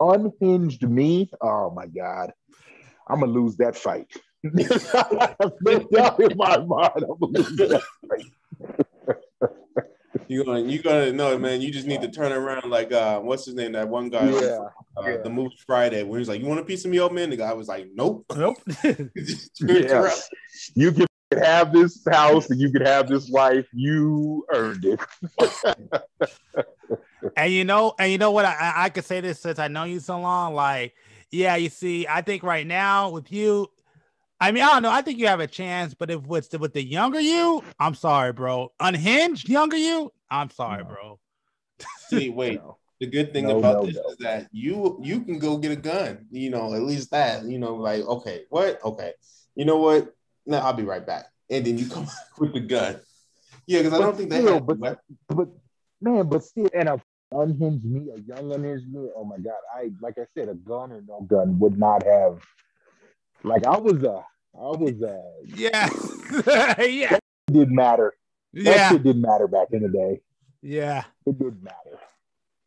unhinged me, oh my god, I'm gonna lose that fight. Been down in my mind. I'm gonna lose that fight. You gonna you gonna know, man. You just need to turn around like uh, what's his name? That one guy. Yeah. Uh, yeah. The movie Friday, where he's like, "You want a piece of me, old man?" The guy was like, "Nope, nope." yeah. You can have this house and you can have this life. You earned it. and you know, and you know what? I, I could say this since I know you so long. Like, yeah, you see, I think right now with you, I mean, I don't know. I think you have a chance, but if with the, with the younger you, I'm sorry, bro. Unhinged younger you, I'm sorry, no. bro. See, wait. No. The good thing no, about this is that you you can go get a gun. You know, at least that. You know, like okay, what? Okay, you know what? No, I'll be right back. And then you come with the gun. Yeah, because I don't think they. Still, but, but man, but still, and a unhinged me, a young unhinged me. Oh my god, I like I said, a gun or no gun would not have. Like I was a, I was a. Yeah, yeah. That didn't matter. That Yeah, shit didn't matter back in the day. yeah. It didn't matter.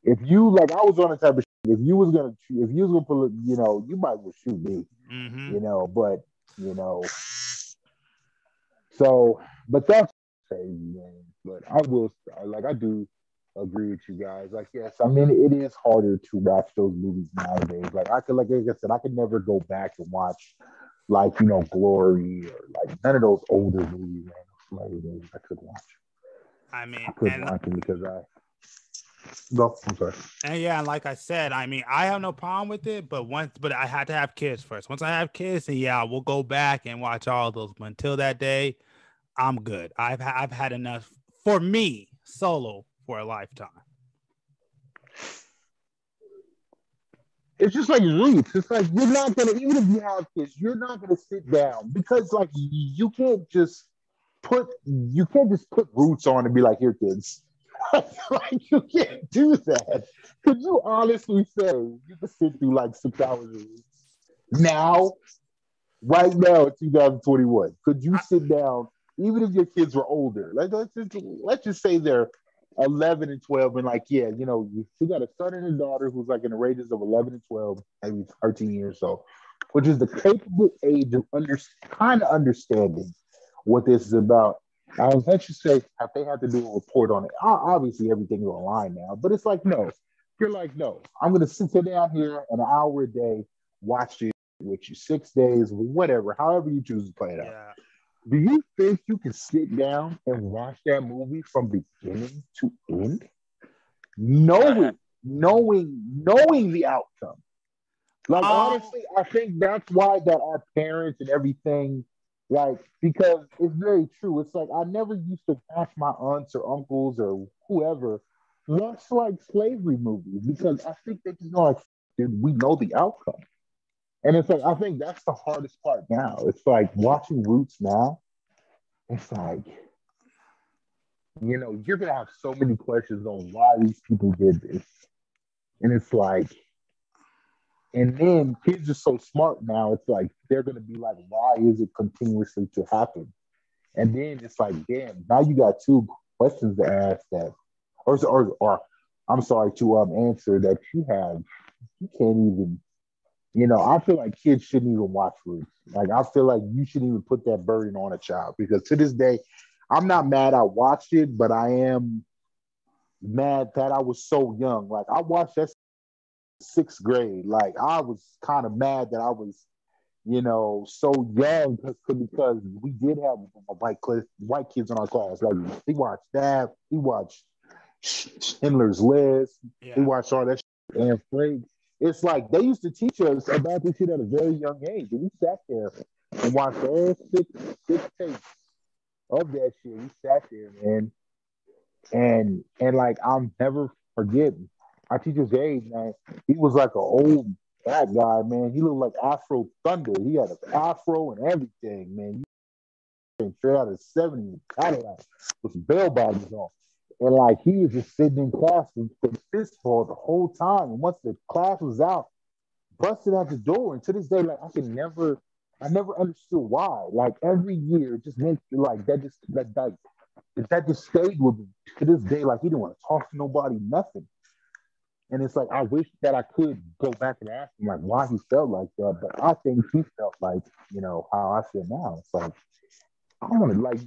If you like, I was on the type of. If you was gonna, if you was gonna pull, it, you know, you might well shoot me. hmm you know, but you know, so but that's crazy, man. But I will like I do agree with you guys. Like, yes, I mean it is harder to watch those movies nowadays. Like I could like, like I said, I could never go back and watch like you know Glory or like none of those older movies, man. Movies I could watch. I mean, I couldn't and, watch them because I no, I'm sorry. and yeah, like I said, I mean, I have no problem with it, but once, but I had to have kids first. Once I have kids, and yeah, we'll go back and watch all those. But until that day, I'm good. I've I've had enough for me solo for a lifetime. it's just like roots. It's like you're not gonna even if you have kids, you're not gonna sit down because like you can't just put you can't just put roots on and be like here kids. like you can't do that. Could you honestly say you could sit through like six hours of roots now, right now in 2021? Could you sit down even if your kids were older? Like let's just let's just say they're 11 and 12 and like yeah you know you, you got a son and a daughter who's like in the ranges of 11 and 12 maybe 13 years old which is the capable age of under kind of understanding what this is about. I was you say if they had to do a report on it. Obviously everything's online now but it's like no you're like no i'm gonna sit down here an hour a day watch it with you six days whatever however you choose to play it out. Yeah. Do you think you can sit down and watch that movie from beginning to end, knowing, knowing, knowing the outcome? Like Oh. honestly, I think that's why that our parents and everything, like because it's very true. It's like I never used to watch my aunts or uncles or whoever watch like slavery movies because I think they just know like we know the outcome. And it's like I think that's the hardest part now. It's like watching Roots now. It's like, you know, you're gonna have so many questions on why these people did this, and it's like, and then kids are so smart now. It's like they're gonna be like, why is it continuously to happen? And then it's like, damn, now you got two questions to ask that, or or, or I'm sorry to um answer that you have. You can't even you know, I feel like kids shouldn't even watch Roots. Like, I feel like you shouldn't even put that burden on a child because to this day, I'm not mad I watched it, but I am mad that I was so young. Like, I watched that sixth grade. Like, I was kind of mad that I was, you know, so young because, we did have white class, white kids in our class. Like, we watched that. We watched Schindler's List. Yeah. We watched all that shit. And Frank, it's like they used to teach us about this shit at a very young age. And we sat there and watched all six, six tapes of that shit. We sat there, man. And and like I'll never forget our teacher's age, man. He was like an old black guy, man. He looked like Afro Thunder. He had an afro and everything, man. He came straight out of the 70s Cadillac with bell bottoms on. And like he was just sitting in class with fist ball the whole time. And once the class was out, busted out the door. And to this day, like I can never, I never understood why. Like every year, just makes like that. Just that that that just stayed with me to this day. Like he didn't want to talk to nobody, nothing. And it's like I wish that I could go back and ask him like why he felt like that. But I think he felt like you know how I feel now. It's like I want to like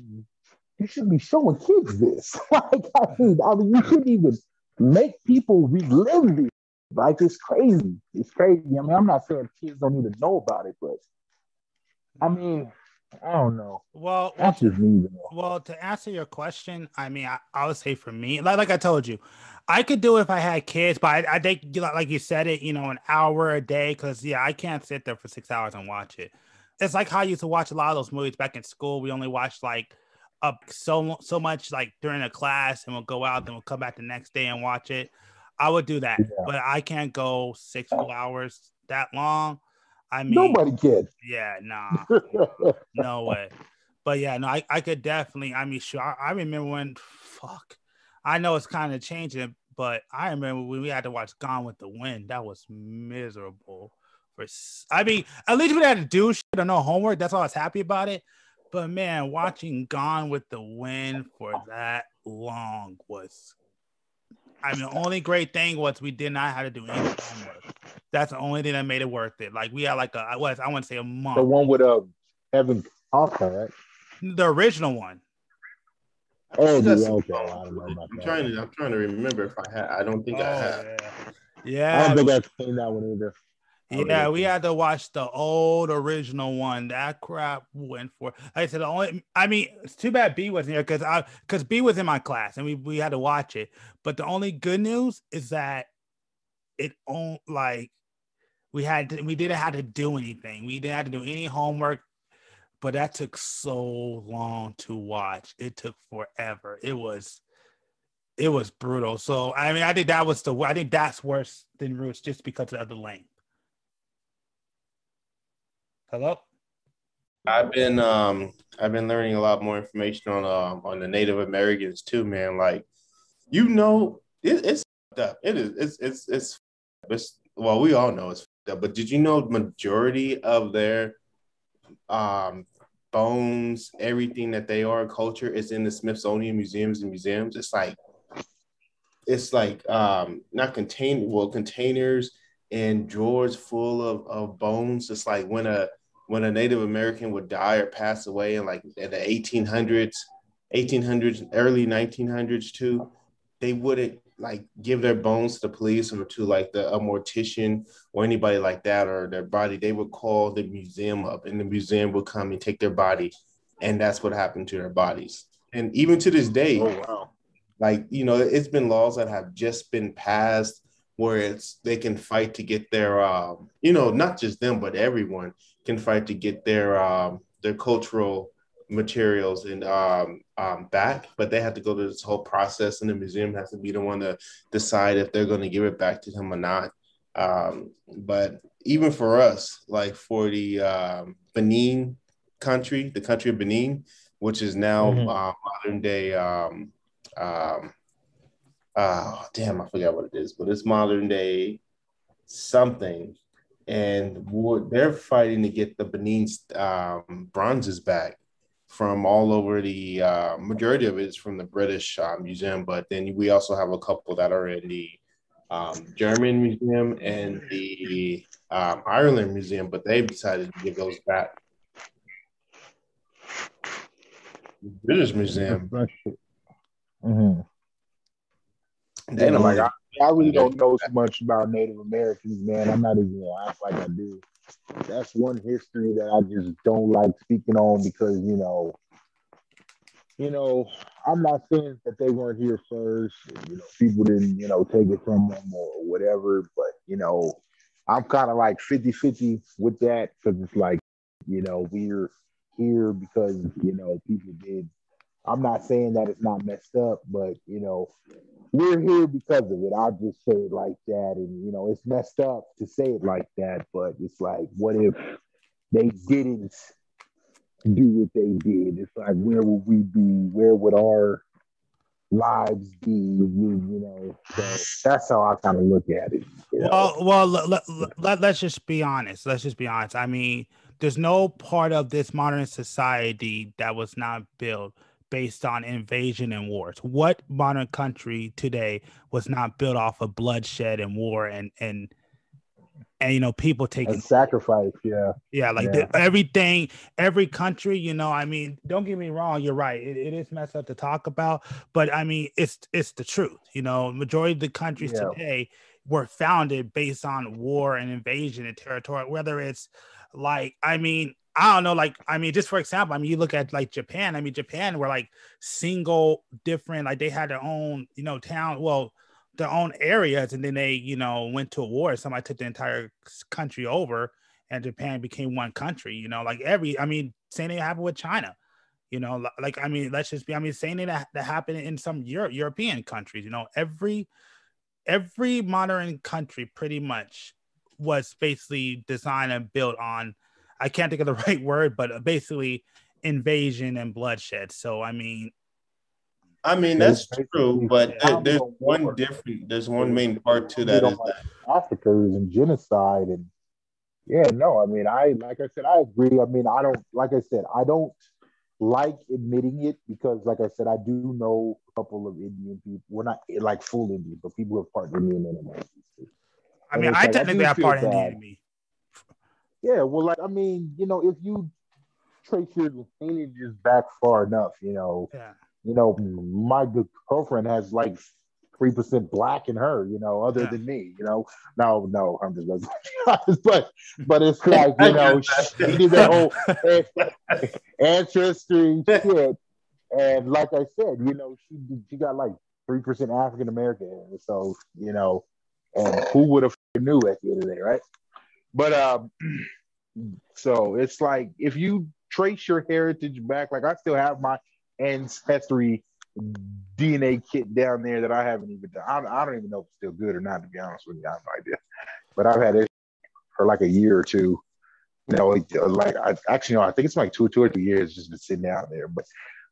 you should be showing kids this. like, I mean, I mean, you shouldn't even make people relive this. Like, it's crazy. It's crazy. I mean, I'm not saying kids don't need to know about it, but I mean, I don't know. Well, That's just me. Well, to answer your question, I mean, I, I would say for me, like like I told you, I could do it if I had kids, but I, I think like you said it, you know, an hour a day, because yeah, I can't sit there for six hours and watch it. It's like how I used to watch a lot of those movies back in school. We only watched like up so so much like during a class, and we'll go out, then we'll come back the next day and watch it. I would do that, Yeah. but I can't go six full hours that long. I mean, Nobody can. yeah, nah no way. But yeah, no, I, I could definitely. I mean, sure. I, I remember when. Fuck, I know it's kind of changing, but I remember when we had to watch Gone with the Wind. That was miserable. For I mean, at least we had to do shit or no homework. That's all I was happy about it. But man, watching Gone with the Wind for that long was. I mean, the only great thing was we did not have to do any homework. That's the only thing that made it worth it. Like we had like a, I was, I want to say a month. The one with uh Kevin Costner, right? The original one. Oh, That's- dude, okay. I don't know about I'm that. trying to I'm trying to remember if I had I don't think I have. yeah. I don't think I've seen that one either. Oh, I yeah, we had to watch the old original one. That crap went for. Like I said, the only. I mean, it's too bad B wasn't here because I because B was in my class and we we had to watch it. But the only good news is that it on like we had to, we didn't have to do anything. We didn't have to do any homework. But that took so long to watch. It took forever. It was it was brutal. So I mean, I think that was the I think that's worse than Roots just because of the length. Hello. I've been um I've been learning a lot more information on um on the Native Americans too, man. Like, you know, it, it's up. It is. It's it's it's. it's well, we all know it's up. But did you know majority of their um bones, everything that they are, culture is in the Smithsonian museums and museums. It's like it's like um not contained well containers and drawers full of, of bones. It's like when a when a Native American would die or pass away in like in the 1800s, 1800s, early 1900s too, they wouldn't like give their bones to the police or to like the a mortician or anybody like that or their body. They would call the museum up and the museum would come and take their body. And that's what happened to their bodies. And even to this day, Oh wow. like you know it's been laws that have just been passed where it's they can fight to get their um you know not just them but everyone can fight to get their um their cultural materials and um, um back but they have to go through this whole process and the museum has to be the one to decide if they're going to give it back to them or not um but even for us like for the um benin country the country of benin which is now Mhm. uh, modern day um um uh damn i forgot what it is but it's modern day something. And they're fighting to get the benin's um bronzes back from all over the uh, majority of it is from the british uh, museum but then we also have a couple that are in the um, german museum and the um, ireland museum but they've decided to give those back. British museum. Mm-hmm. They don't like I, I really don't know so much about Native Americans, man. I'm not even gonna act like I do. That's one history that I just don't like speaking on because you know, you know, I'm not saying that they weren't here first. and, You know, people didn't, you know, take it from them or whatever. But you know, I'm kind of like 50-50 with that because it's like, you know, we're here because you know people did. I'm not saying that it's not messed up, but you know, we're here because of it. I'll just say it like that. And, you know, it's messed up to say it like that, but it's like, what if they didn't do what they did? It's like, where would we be? Where would our lives be? You, you know, so that's how I kind of look at it. Well, well, let, let, let's just be honest. Let's just be honest. I mean, there's no part of this modern society that was not built based on invasion and wars. What modern country today was not built off of bloodshed and war and and and you know people taking and sacrifice, yeah. yeah like Yeah. the- everything every country you know i mean don't get me wrong you're right it, it is messed up to talk about but i mean it's it's the truth you know majority of the countries Yeah. today were founded based on war and invasion and territory whether it's like i mean i don't know like i mean just for example i mean you look at like japan i mean japan were like single different like they had their own you know town well their own areas and then they you know went to a war somebody took the entire country over and japan became one country you know like every i mean same thing happened with china you know like i mean let's just be i mean same thing that, that happened in some Europe, european countries you know every every modern country pretty much was basically designed and built on i can't think of the right word but uh, basically invasion and bloodshed so i mean I mean, that's true, but there's one different. There's one main part to that is that Africa is in genocide, and yeah, no, I mean, I like I said, I agree. I mean, I don't like I said, I don't like admitting it because, like I said, I do know a couple of Indian people. We're not like full Indian, but people who have part Indian in I mean, I like, technically I have part Indian in me. Yeah, well, like I mean, you know, if you trace your lineages back far enough, you know, yeah. you know, my good girlfriend has like three percent black in her, you know, other yeah. than me, you know. No, no, I'm just honest, but but it's like you know, she did that whole ancestry shit, and like I said, you know, she she got like three percent African American, so you know, and who would have knew at the end of the day, right? But um, so it's like if you trace your heritage back, like I still have my ancestry DNA kit down there that I haven't even done. I, I, don't even know if it's still good or not, to be honest with you. I have no idea. But I've had it for like a year or two. You know, like uh, I actually no, I think it's like two, two or three years just been sitting down there. But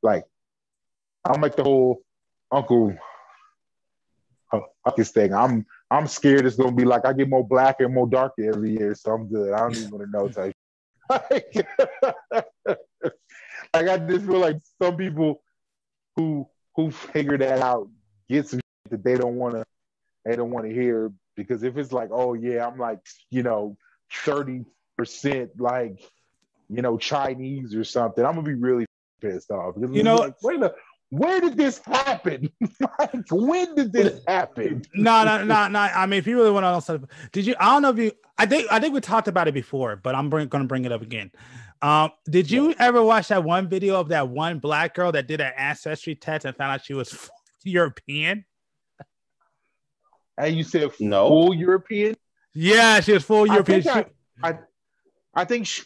like I'm like the whole Uncle Ruckus thing. I'm I'm scared it's gonna be like I get more black and more darker every year, so I'm good. I don't even want to know type. like, like I just feel like some people who who figure that out get some that they don't want to they don't want to hear because if it's like oh yeah I'm like you know thirty percent like you know Chinese or something I'm gonna be really pissed off because you know like, wait a where did this happen? like, when did this happen? no, no, no, no. I mean, if you really want to know did you? I don't know if you. I think I think we talked about it before, but I'm bring, gonna bring it up again. Um, did you ever watch that one video of that one black girl that did an ancestry test and found out she was European? And you said no. full European? Yeah, she was full European. I think, I, I, I think she,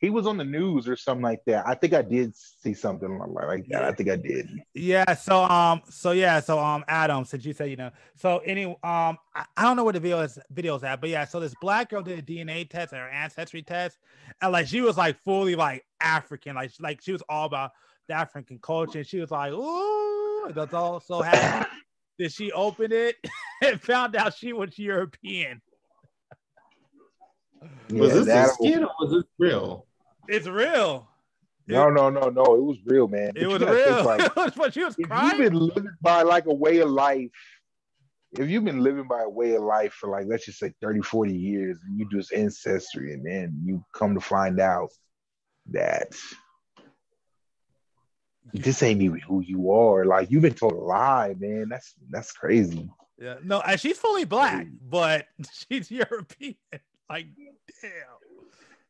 he was on the news or something like that. I think I did see something like that. I think I did. Yeah. So um. So yeah. So um. Adam, since you said you know. So any um. I, I don't know where the video is videos at, but yeah. So this black girl did a DNA test and her ancestry test, and like she was like fully like African, like like she was all about the African culture, and she was like, "Ooh, that's all so happy." Did she open it and found out she was European? Was this a skit or was this real? It's real. No, no, no, no. It was real, man. It was real. Like, but she was if crying. you've been living by like a way of life, if you've been living by a way of life for like let's just say 30, 40 years, and you do this ancestry, and then you come to find out that this ain't even who you are. Like you've been told a lie, man. That's that's crazy. Yeah, no, she's fully black, but she's European. Like, damn.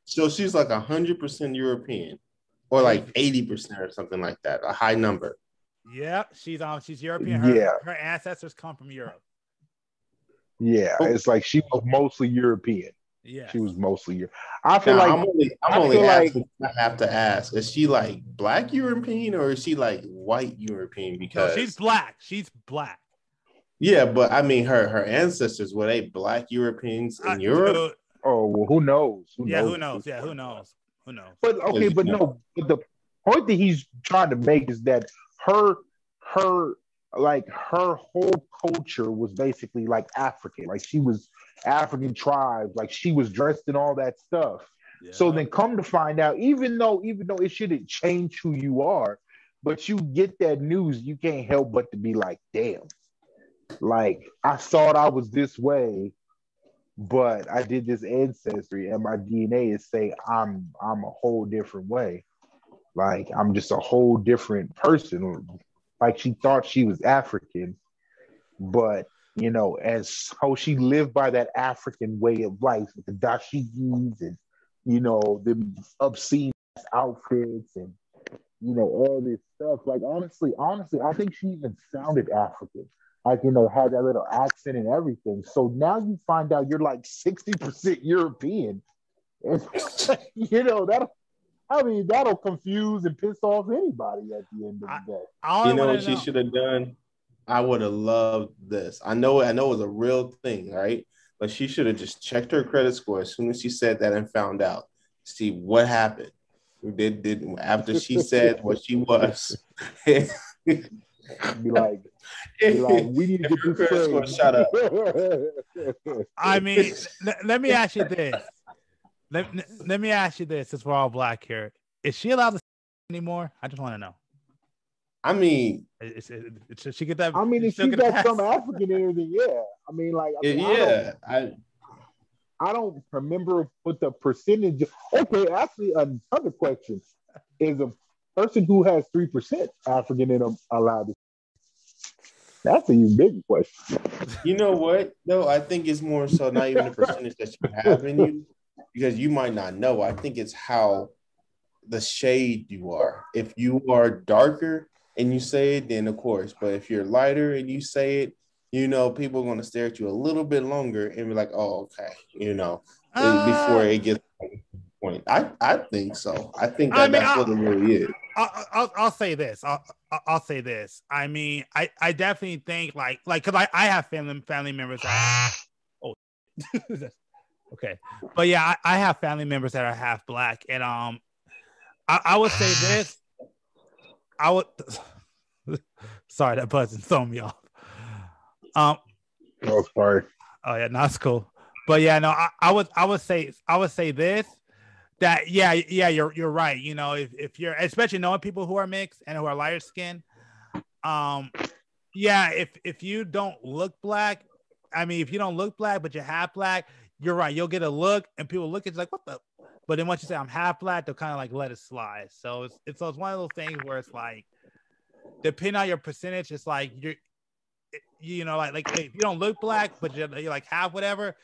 So she's like hundred percent European, or like eighty percent or something like that, a high number. Yeah, she's um she's European. Her, yeah, her ancestors come from Europe. Yeah, oh. it's like she was mostly European. Yeah, she was mostly European. I feel now, like I'm only, I'm only asking. Like, I have to ask: Is she like black European or is she like white European? Because no, she's black. She's black. Yeah, but I mean, her her ancestors were they black Europeans in Europe? Oh well, who knows? Who yeah, knows? who knows? Yeah, who knows? Who knows? But okay, but no. But the point that he's trying to make is that her her like her whole culture was basically like African. Like she was African tribes. Like she was dressed in all that stuff. Yeah. So then come to find out, even though even though it shouldn't change who you are, but you get that news, you can't help but to be like, damn. Like I thought I was this way, but I did this ancestry and my DNA is saying I'm I'm a whole different way. Like I'm just a whole different person. Like she thought she was African, but you know, as how she lived by that African way of life with the dashikis and you know the obscene outfits and you know all this stuff. Like honestly, honestly, I think she even sounded African like you know had that little accent and everything. So now you find out you're like sixty percent European, and you know that. I mean, that'll confuse and piss off anybody at the end of the day. I, you know what she should have done? I would have loved this. I know, I know it was a real thing, right? But she should have just checked her credit score as soon as she said that and found out. See what happened. Did did after she said what she was. Be like, be like, we need to get this straight. Shut up. I mean, let, let me ask you this. Let, let me ask you this, since we're all black here. Is she allowed to anymore? I just want to know. I mean, Is, is, is- should she get that? I mean, if still she get a got some African in her, yeah. I mean, like, I, mean, I don't- yeah, I, I don't remember what the percentage. Okay, actually, another question is a person who has three percent African in them allowed to. That's a big question. you know what? No, I think it's more so not even the percentage that you have in you, because you might not know. I think it's how the shade you are. If you are darker and you say it, then of course. But if you're lighter and you say it, you know, people are going to stare at you a little bit longer and be like, "Oh, okay," you know, Uh, before it gets to the point. I I think so. I think that I mean, that's I- what it really is. I'll, I'll, I'll say this. I'll, I'll- I'll say this. I mean, I, I definitely think like like because I, I have family family members that oh okay, but yeah, I, I have family members that are half black, and um, I, I would say this. I would. Sorry, that buzzing throw me off. Um. Oh, sorry. Oh yeah, no, that's cool. But yeah, no, I, I would I would say I would say this that yeah, yeah, you're you're right. You know, if, if you're especially knowing people who are mixed and who are lighter skin, um, yeah, if if you don't look black, I mean, if you don't look black but you're half black, you're right. You'll get a look, and people look at you like, what the? But then once you say I'm half black, they'll kind of like let it slide. So it's it's, it's one of those things where it's like, depending on your percentage, it's like you're you know, like like if you don't look black, but you're, you're like half whatever,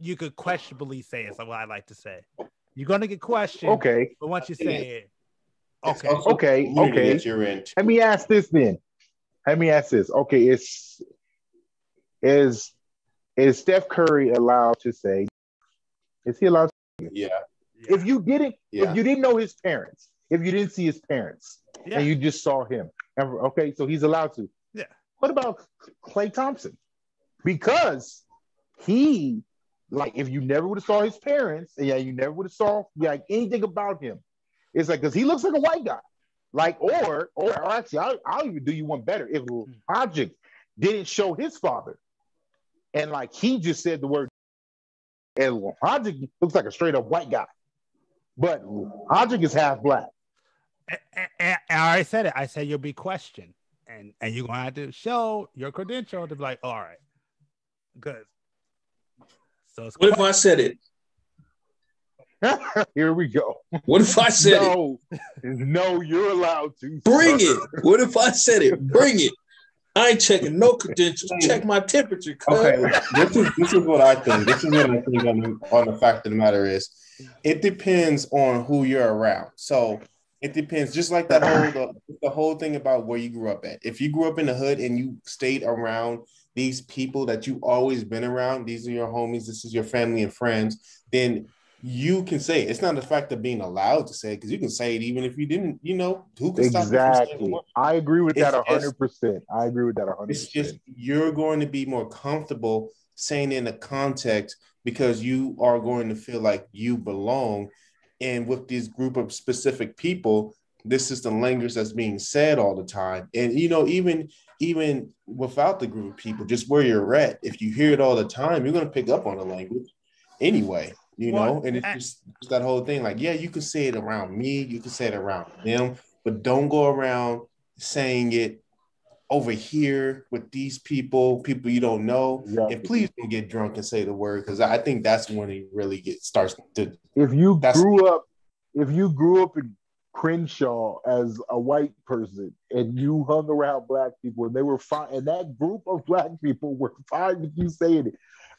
you could questionably say it's what I like to say. You're gonna get questioned, Okay, but once you say it, It's okay, also okay, okay. you're in. let me ask this then. Let me ask this. Okay, is is is Steph Curry allowed to say? Is he allowed? Yeah, If you didn't, yeah. if you didn't know his parents, if you didn't see his parents, yeah, and you just saw him, okay, so he's allowed to. Yeah. What about Klay Thompson? Because he, like, if you never would have saw his parents, and yeah, you never would have saw like anything about him. It's like because he looks like a white guy, like, or or, actually, I'll, I'll even do you one better. If hmm. Logic didn't show his father, and like he just said the word, and Logic looks like a straight up white guy, but Logic is half black. and, and, and I said it. I said you'll be questioned, and and you're gonna have to show your credential to be like, all right, good. So it's What if I said it? Here we go. What if I said it? no, no, you're allowed to. Bring sir. it. What if I said it? Bring it. I ain't checking no credentials. Check my temperature. cuz. Okay, this is this is what I think. This is what I think on the, on the fact of the matter is, it depends on who you're around. So it depends, just like that whole the, the whole thing about where you grew up at. If you grew up in the hood and you stayed around these people that you've always been around, these are your homies, this is your family and friends, then you can say it. It's not the fact of being allowed to say it because you can say it even if you didn't. You know, who can stop you from saying the Exactly. I agree with that hundred percent. I agree with that hundred percent. It's just you're going to be more comfortable saying in a context because you are going to feel like you belong. And with this group of specific people, this is the language that's being said all the time. And you know, even even without the group of people, just where you're at, if you hear it all the time, you're gonna pick up on the language anyway. You Well, know, and it's I- just, just that whole thing. Like, yeah, you can say it around me, you can say it around them, but don't go around saying it over here with these people, people you don't know. Yeah. And please don't get drunk and say the word because I think that's when it really gets starts to. If you grew up, if you grew up in Crenshaw as a white person and you hung around black people and they were fine, and that group of black people were fine with you saying it,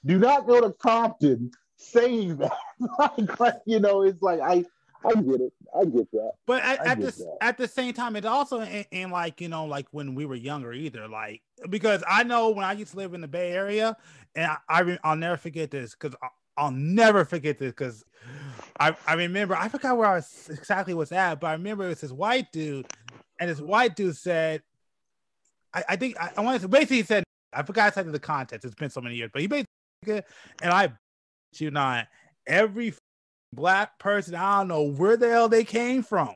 do not go to Compton saying that. like, like, you know, it's like I, I get it, I get that. But at, I at the that. at the same time, it's also in, in like you know, like when we were younger, either like because I know when I used to live in the Bay Area, and I, I re- I'll never forget this because I'll never forget this because I I remember I forgot where I was exactly was at, but I remember it was this white dude, and this white dude said, I, I think I, I wanted to basically he said I forgot exactly the context. It's been so many years, but he basically and I you not every black person, I don't know where the hell they came from,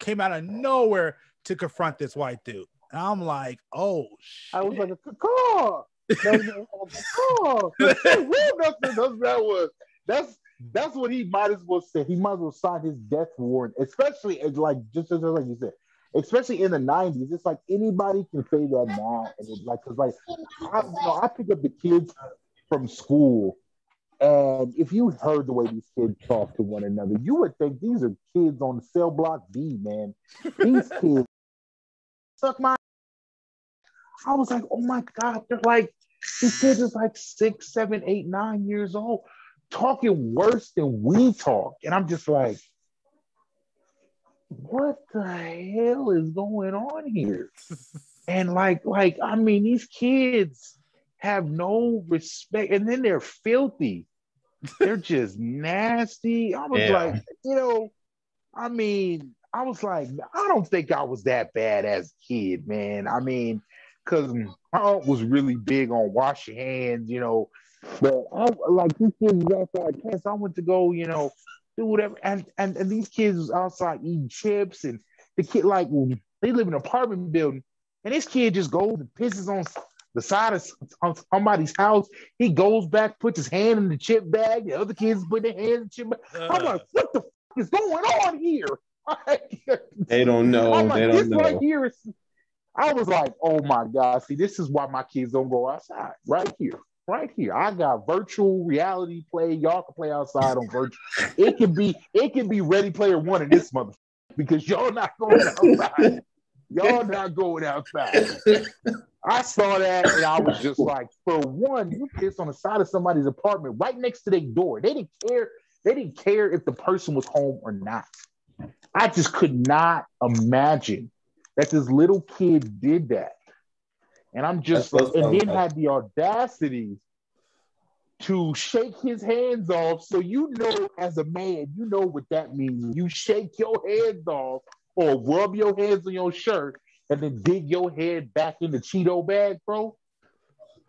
came out of nowhere to confront this white dude. And I'm like, oh shit. I was like, a caw. No, no, a caw. That's what that was. That's that's what he might as well say. He might as well sign his death warrant, especially like just as like you said, especially in the '90s. It's like anybody can say that now, and it's like because like I, you know, I pick up the kids from school, and if you heard the way these kids talk to one another, you would think these are kids on cell block B, man. These kids suck my. I was like, oh my god, they're like these kids is like six, seven, eight, nine years old talking worse than we talk. And I'm just like, what the hell is going on here? and like, like, I mean, these kids have no respect, and then they're filthy. They're just nasty. I was yeah. like, you know, I mean, I was like, I don't think I was that bad as a kid, man. I mean, because my aunt was really big on wash your hands, you know, but I like these kids was outside camp. So I went to go, you know, do whatever. And and, and these kids was outside eating chips. And the kid, like, they live in an apartment building. And this kid just goes and pisses on the side of somebody's house. He goes back, puts his hand in the chip bag. The other kids put their hands in the chip bag. Uh, I'm like, what the f- is going on here? they don't know. I'm like, they don't this know. right here is. I was like, oh my God. See, this is why my kids don't go outside. Right here right here. I got virtual reality play. Y'all can play outside on virtual. It can be it can be Ready Player One in this mother because y'all not going outside. Y'all not going outside. I saw that and I was just like, for one, you piss on the side of somebody's apartment right next to their door. They didn't care. They didn't care if the person was home or not. I just could not imagine that this little kid did that. And I'm just like, and then had the audacity to shake his hands off. So you know, as a man, you know what that means. You shake your hands off or rub your hands on your shirt and then dig your head back in the Cheeto bag, bro.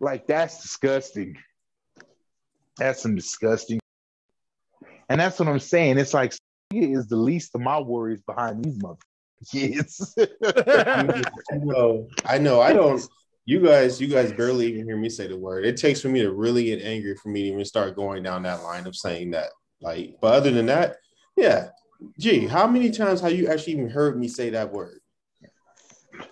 Like that's disgusting. That's some disgusting. And that's what I'm saying. It's like is the least of my worries behind these motherfuckers. Yes. I know. Oh, I know. I don't you guys, you guys barely even hear me say the word. It takes for me to really get angry for me to even start going down that line of saying that. Like, but other than that, yeah. Gee, how many times have you actually even heard me say that word?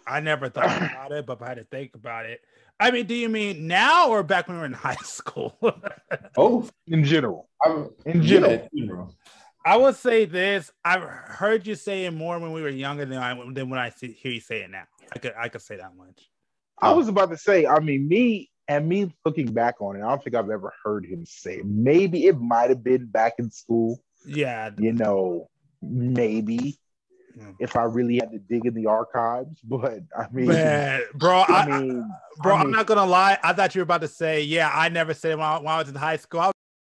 I never thought about it, but if I had to think about it, I mean, do you mean now or back when we were in high school? oh, in general. I'm, in general. Yeah, in general. I would say this. I've heard you say it more when we were younger than I than when I see, hear you say it now. I could I could say that much. I was about to say, I mean, me and me looking back on it, I don't think I've ever heard him say it. Maybe it might have been back in school. Yeah. You know, maybe mm. if I really had to dig in the archives, but I mean, Man, bro, I, I mean, bro, I am not gonna lie. I thought you were about to say, yeah, I never said when I, when I was in high school.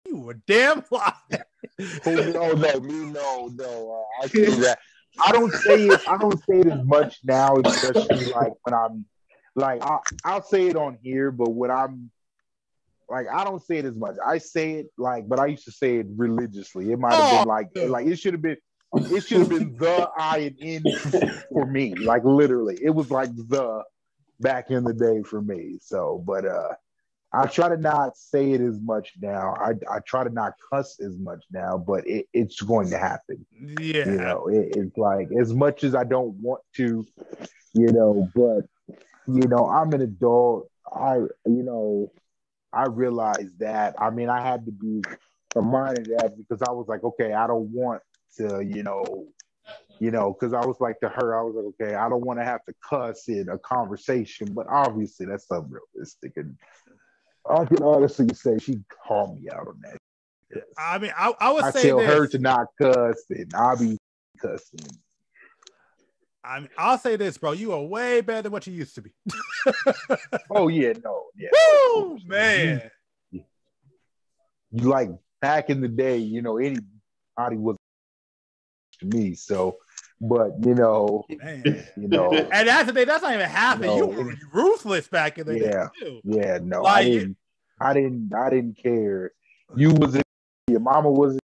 You were damn lie. oh, no, no, me, no, no. Uh, I say that. I don't say it. I don't say it as much now, especially like when I'm like I, I'll say it on here, but when I'm like I don't say it as much. I say it like, but I used to say it religiously. It might have oh. been like like it should have been it should have been the I and N for me. Like literally. It was like the back in the day for me. So but uh I try to not say it as much now. I, I try to not cuss as much now, but it, it's going to happen. Yeah. You know, it, it's like as much as I don't want to, you know, but you know, I'm an adult. I, you know, I realized that. I mean, I had to be reminded that because I was like, okay, I don't want to, you know, you know, because I was like to her, I was like, okay, I don't want to have to cuss in a conversation, but obviously that's unrealistic. And I can honestly say she called me out on that. I mean, I, I would I say tell this. her to not cuss, and I'll be cussing. I mean, I'll say this, bro. You are way better than what you used to be. oh yeah, no, yeah. Woo, man. You, you, like back in the day, you know, anybody was to me. So, but you know, man. you know, and that's the thing. That's not even happening. You, know, you were ruthless back in the yeah, day. Yeah, no, like, I didn't. I didn't. I didn't care. You was your mama was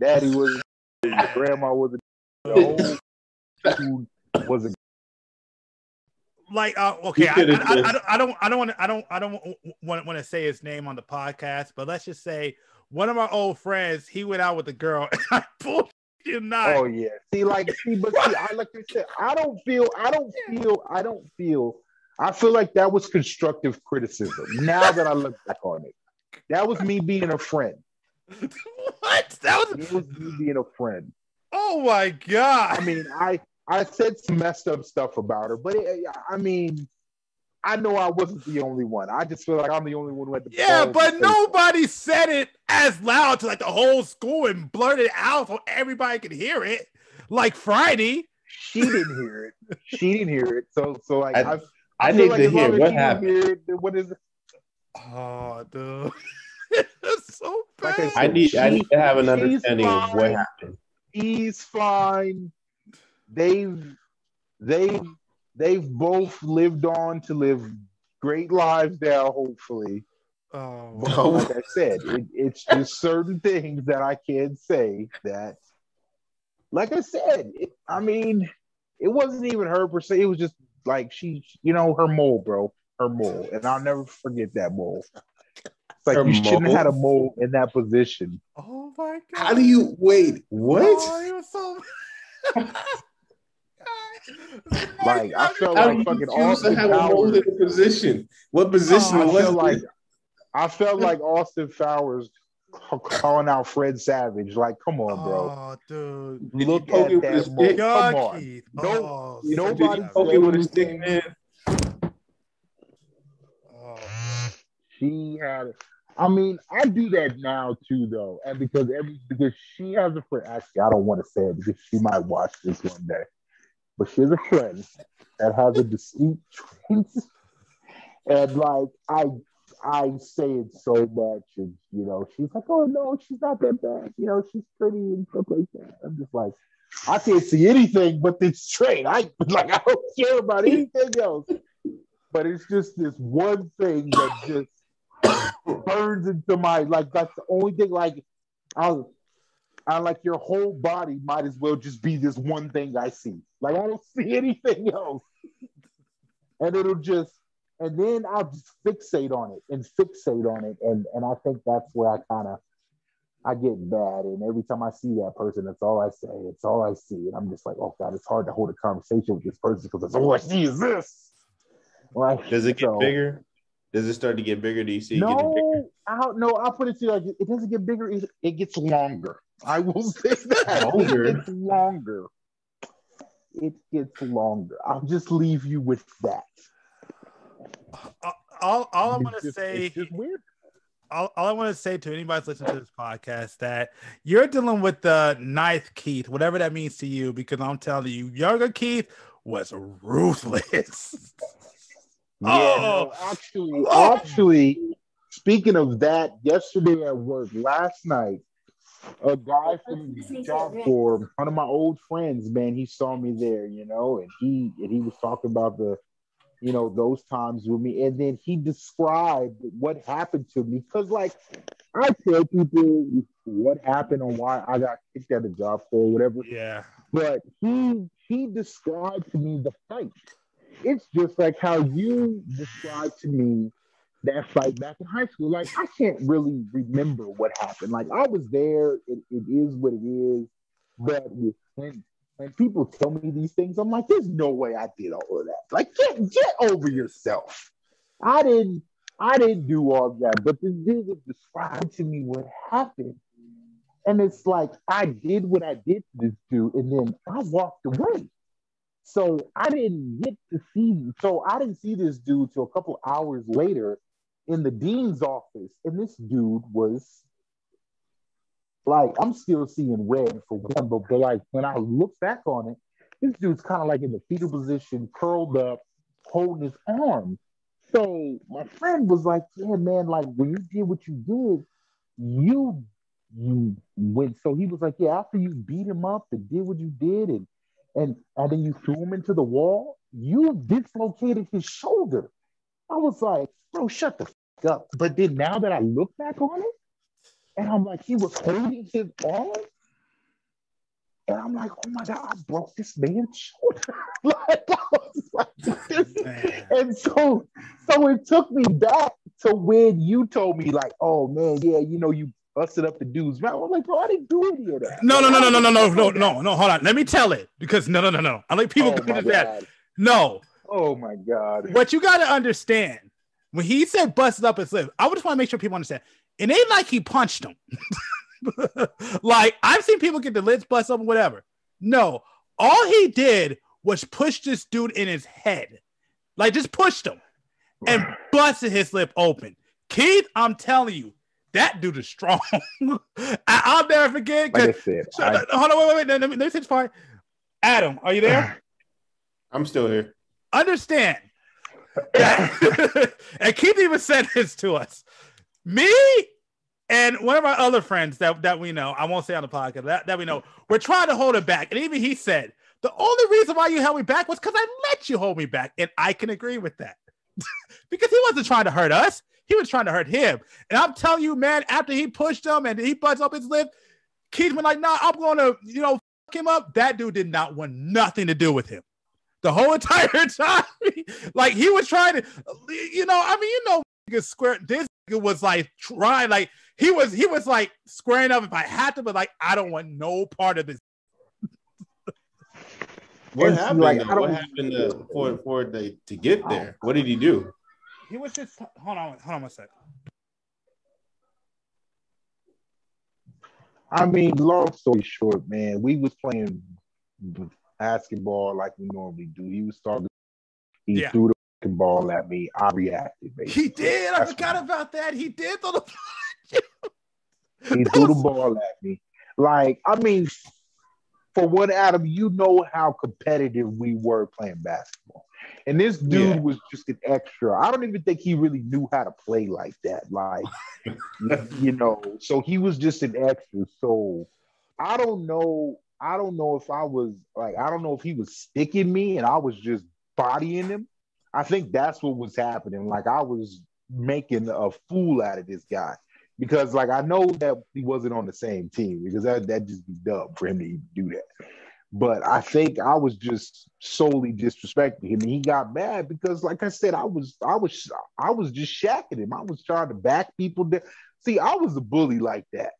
daddy was your grandma was a, the whole was a like uh, okay, I, I, I, I, don't I don't want to I don't I don't want want to say his name on the podcast, but let's just say one of our old friends he went out with a girl and I pulled you not. Oh yeah, see like see, but see, I like I said, I don't feel I don't feel I don't feel I feel like that was constructive criticism. Now that I look back on it, that was me being a friend. what? That was was me being a friend. Oh my god! I mean, I I said some messed up stuff about her, but it, I mean, I know I wasn't the only one. I just feel like I'm the only one who had the yeah, but nobody said it as loud to like the whole school and blurted out so everybody could hear it. Like Friday, she didn't hear it. She didn't hear it. So so like I, I, I need like to hear what happened. Hear it, what is it? Oh, dude. it's so bad. Like I, need she, I need to have an understanding fine. of what happened. He's fine they've they they've both lived on to live great lives now, hopefully. Oh, but like I said, it, it's just certain things that I can't say that. Like I said, it, I mean, it wasn't even her per se. It was just like she, you know, her mole, bro, her mole, and I'll never forget that mole. It's like her you mole? shouldn't have had a mole in that position. Oh my god! How do you wait? Oh, what? Oh, so... like I felt like fucking Austin Powers. In position. What position oh, I felt like I felt like Austin Powers calling out Fred Savage. Like, come on, bro. Oh, dude. Look at that. Moment. Come on. No, oh, nobody poke it with a stick, man. Oh. She had. I mean, I do that now too, though, and because every because she has a friend. Actually, I don't want to say it because she might watch this one day but she has a friend that has a distinct trait. and like I I say it so much, and you know, she's like, "Oh no, she's not that bad. You know, she's pretty and stuff like that." I'm just like, I can't see anything but this trait. I like, I don't care about anything else. But it's just this one thing that just burns into my like. That's the only thing. Like, I was I like your whole body might as well just be this one thing I see. Like I don't see anything else. And it'll just and then I'll just fixate on it and fixate on it. And and I think that's where I kind of I get bad. And every time I see that person, that's all I say. It's all I see. And I'm just like, oh God, it's hard to hold a conversation with this person because all oh, I see is this. Like, does it get so, bigger? Does it start to get bigger? Do you see? No, I don't know. I'll put it to you like it doesn't get bigger. It gets longer. I will say that longer. it gets longer. It gets longer. I'll just leave you with that. Uh, all, all I want to say is weird. All, all I want to say to anybody listening to this podcast that you're dealing with the ninth Keith, whatever that means to you, because I'm telling you, younger Keith was ruthless. Yeah, oh. no, actually, oh. actually, speaking of that, yesterday at work, last night, a guy from the Job Corps one of my old friends, man, he saw me there, you know, and he and he was talking about the, you know, those times with me, and then he described what happened to me because, like, I tell people what happened and why I got kicked out of the Job Corps whatever. Yeah. But he he described to me the fight. It's just like how you described to me that fight back in high school. Like I can't really remember what happened. Like I was there. It, it is what it is. But when when people tell me these things, I'm like, there's no way I did all of that. Like get get over yourself. I didn't I didn't do all that. But this dude was describing to me what happened. And it's like I did what I did to this dude, and then I walked away. So I didn't get to see. So I didn't see this dude till a couple hours later in the dean's office, and this dude was like, I'm still seeing red for one, but, but like when I look back on it, this dude's kind of like in the fetal position, curled up, holding his arm. So my friend was like, "Yeah, man, like when you did what you did, you you went." So he was like, "Yeah, after you beat him up and did what you did, and and and then you threw him into the wall, you dislocated his shoulder." I was like, bro, shut the fuck up. But then now that I look back on it, and I'm like, he was holding his arm. And I'm like, oh my God, I broke this man's shoulder. like, I was like, this, Man. and so so it took me back to when you told me like, oh man, yeah, you know, you busted up the dude's mouth. I'm like, bro, I didn't do any of that. No, no, no, no, no, no, no, oh no, no, no. Hold on. Let me tell it because no, no, no, no. I like people Oh go to that. No, Oh my god. what you got to understand when he said busted up his lip, I just want to make sure people understand. It ain't like he punched him. like I've seen people get the lips busted up, or whatever. No, all he did was push this dude in his head, like just pushed him and busted his lip open. Keith, I'm telling you, that dude is strong. I, I'll never forget. Like I 'cause- said, so, I, hold on, wait, wait, wait. Let me, let me say this part. Adam, are you there? I'm still here. understand and Keith even said this to us. Me and one of our other friends that, that we know, I won't say on the podcast, that, that we know, we're trying to hold it back. And even he said, the only reason why you held me back was because I let you hold me back. And I can agree with that. because he wasn't trying to hurt us, he was trying to hurt him. And I'm telling you, man, after he pushed him and he buzzed up his lip, Keith went like, nah, I'm going to, you know, fuck him up. That dude did not want nothing to do with him the whole entire time. like he was trying to, you know, I mean, you know, nigga square. This nigga was like trying, like he was, he was like squaring up if I had to, but like I don't want no part of this. What happened? like, though? I don't- what happened to, for for they to get there? What did he do? He was just hold on, hold on one sec. I mean, long story short, man, we was playing basketball like we normally do. He was talking. He Yeah. threw the ball at me. I reacted. He Basically. did. I That's forgot about that. He did throw the. ball. He threw the ball at me. Like, I mean, for what, Adam, you know how competitive we were playing basketball. And this dude Yeah. was just an extra. I don't even think he really knew how to play like that. Like, you know, so he was just an extra. So I don't know. I don't know if I was like, I don't know if he was sticking me and I was just bodying him. I think that's what was happening. Like, I was making a fool out of this guy because like I know that he wasn't on the same team because that that just be dumb for him to even do that. But I think I was just solely disrespecting him, and he got mad because, like I said, I was I was I was just shacking him. I was trying to back people. Down. See, I was a bully like that,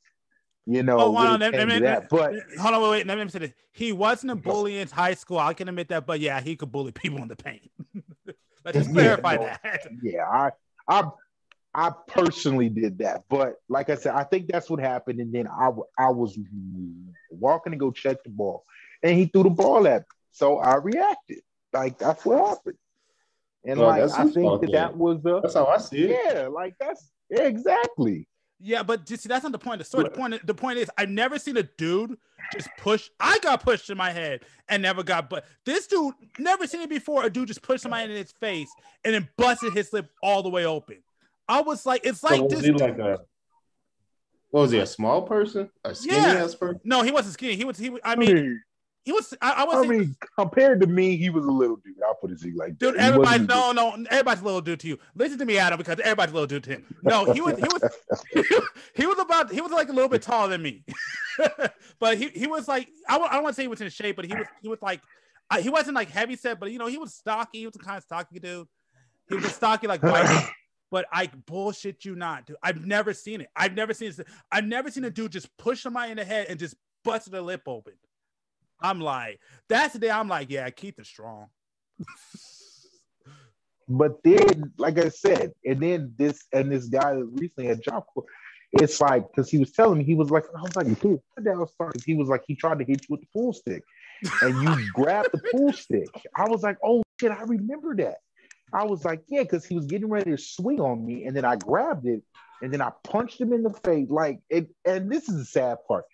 you know. Oh, hold on, let- let that. But Hold on, wait, wait. Let me say this. He wasn't a bully in high school. I can admit that, but yeah, he could bully people in the paint. Let's just Yeah, clarify no. that. yeah, I I I personally did that. But like I said, I think that's what happened. And then I, I was walking to go check the ball, and he threw the ball at me. So I reacted. Like that's what happened. And Well, like I think fault that then. that was a That's how I see it. yeah, like that's yeah, exactly. Yeah, but just see, that's not the point of the story. The point, the point is, I've never seen a dude just push. I got pushed in my head and never got, but this dude never seen it before. A dude just pushed somebody in his face and then busted his lip all the way open. I was like, it's like was this. he like a? What was he? A small person? A skinny Yeah. ass person? no, he wasn't skinny. He was. He. I I mean, mean, he was. I, I I was. mean, compared to me, he was a little dude. I'll put it to you like. Dude, He everybody, no, no, everybody's a little dude to you. Listen to me, Adam, because everybody's a little dude to him. No, he was, he was, he was about, he was like a little bit taller than me, but he, he was like, I, I don't want to say he was in shape, but he was, he was like, I, he wasn't like heavy set, but you know, he was stocky. He was the kind of stocky dude. He was a stocky like white. But I bullshit you not, dude. I've never seen it. I've never seen this. I've never seen a dude just push somebody in the head and just bust their lip open. I'm like, that's the day I'm like, yeah, Keith is strong. But then, like I said, and then this and this guy that recently had job corps, it's like because he was telling me he was like, I was like, dude, what the hell started? He was like, he tried to hit you with the pool stick, and you grabbed the pool stick. I was like, oh shit, I remember that. I was like, yeah, because he was getting ready to swing on me, and then I grabbed it, and then I punched him in the face. Like it, and this is the sad part.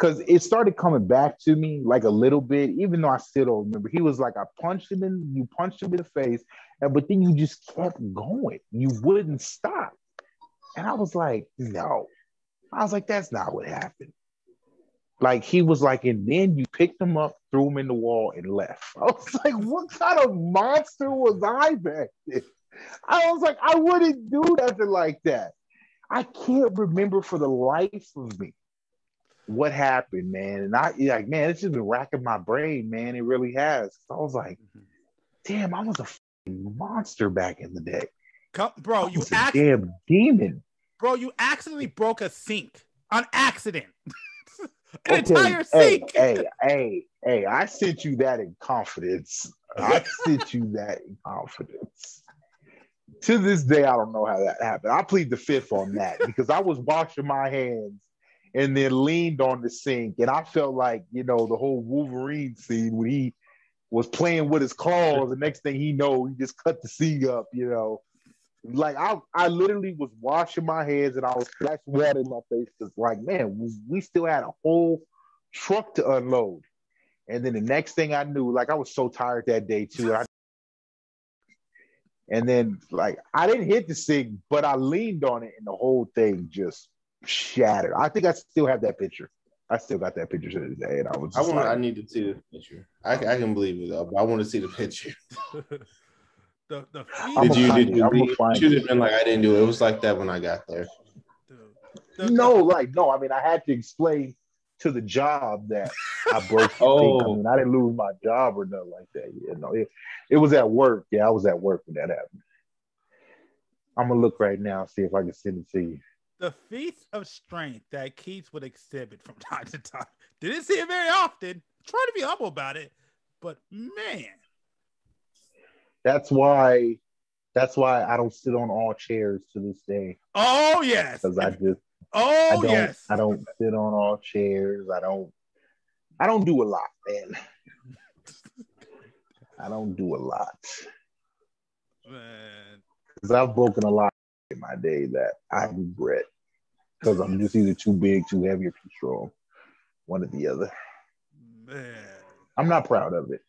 Because it started coming back to me like a little bit, even though I still don't remember. He was like, I punched him in, you punched him in the face, and but then you just kept going. You wouldn't stop. And I was like, no. I was like, that's not what happened. Like he was like, and then you picked him up, threw him in the wall, and left. I was like, what kind of monster was I back then? I was like, I wouldn't do nothing like that. I can't remember for the life of me what happened, man. And I like, man, it's just been racking my brain, man. It really has. I was like, mm-hmm. damn, I was a monster back in the day. Come, bro, you act, damn demon. bro, you accidentally broke a sink on accident. An Okay, entire hey, hey, hey, hey, I sent you that in confidence. I sent you that in confidence. To this day, I don't know how that happened. I plead the fifth on that because I was washing my hands and then leaned on the sink, and I felt like you know the whole Wolverine scene when he was playing with his claws. The next thing he know, he just cut the sink up. You know, like I, I literally was washing my hands and I was splashing water in my face because, like, man, we, we still had a whole truck to unload. And then the next thing I knew, like, I was so tired that day too. I, and then, like, I didn't hit the sink, but I leaned on it, and the whole thing just shattered. I think I still have that picture. I still got that picture to this day, and I was. I Just want. I need to see the picture. I, I can believe it though, but I want to see the picture. the the I'm Did you? Did it. I'm you? should have been like I didn't do it. It was like that when I got there. the, the, no, like, no. I mean, I had to explain to the job that I broke. the Oh. sink. I mean, I didn't lose my job or nothing like that. Yeah, no, it, it was at work. Yeah, I was at work when that happened. I'm gonna look right now, see if I can send it to you. The feats of strength that Keith would exhibit from time to time. Didn't see it very often. Try to be humble about it, but man, That's why. That's why I don't sit on all chairs to this day oh yes, because I just oh I don't yes, I don't sit on all chairs. I don't I don't do a lot, man. I don't do a lot man. because I've broken a lot in my day that I regret because I'm just either too big, too heavy, or too strong, one or the other. Man, I'm not proud of it.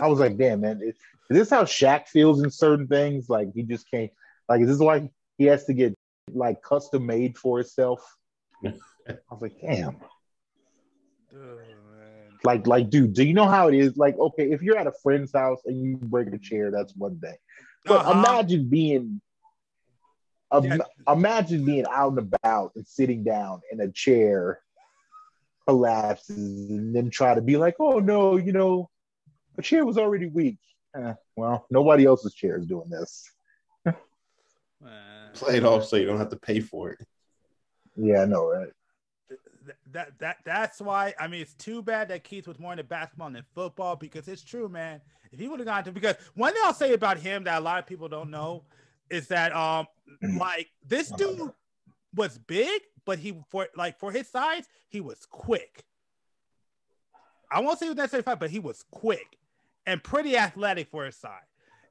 I was like, damn, man, is, is this how Shaq feels in certain things? Like he just can't. Like, is this why he has to get like custom made for himself? I was like, damn. Like, like, dude, do you know how it is? Like, okay, if you're at a friend's house and you break a chair, that's one thing. But Uh-huh. imagine being, im- Yeah. imagine being out and about and sitting down in a chair collapses and then try to be like, oh no, you know, the chair was already weak. Eh, well, nobody else's chair is doing this. Man. Play it off so you don't have to pay for it. Yeah, I know, right? Th- that that that's why I mean it's too bad that Keith was more into basketball than football because it's true, man. If he would have gone to because one thing I'll say about him that a lot of people don't know is that um like this dude was big, but he for like for his size, he was quick. I won't say he was necessarily fast, but he was quick and pretty athletic for his size.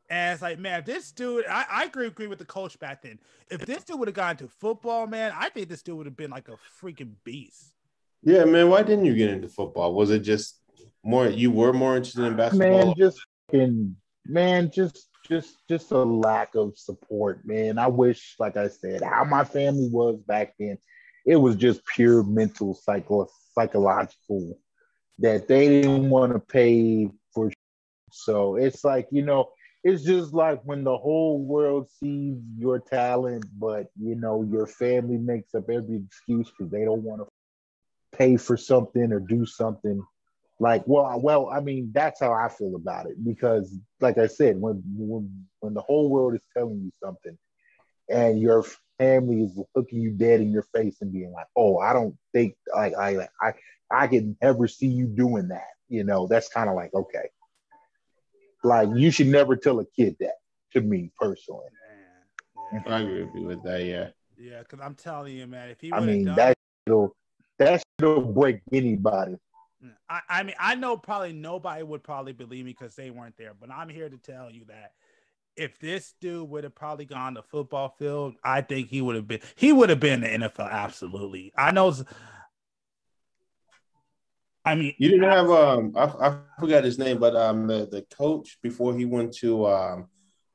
And it's like, man, this dude, I, I agree, agree with the coach back then. If this dude would have gone to football, man, I think this dude would have been like a freaking beast. Yeah, man. Why didn't you get into football? Was it just more? You were more interested in basketball. Man, just fucking, man, just just just a lack of support, man. I wish, like I said, how my family was back then, it was just pure mental psycho psychological that they didn't want to pay for. So it's like you know, it's just like when the whole world sees your talent, but you know your family makes up every excuse because they don't want to pay for something or do something like well well i mean that's how i feel about it because like i said when when when the whole world is telling you something and your family is looking you dead in your face and being like oh i don't think like i i i can ever see you doing that you know that's kind of like okay like you should never tell a kid that to me personally Man, yeah, I agree with you with that. Yeah. yeah, because I'm telling you, man, if he i mean done, that will that will break anybody I, I mean, I know probably nobody would probably believe me because they weren't there, but I'm here to tell you that if this dude would have probably gone to football field, I think he would have been he would have been in the NFL. Absolutely, I know. I mean, You didn't have um I, I forgot his name, but um the, the coach before he went to um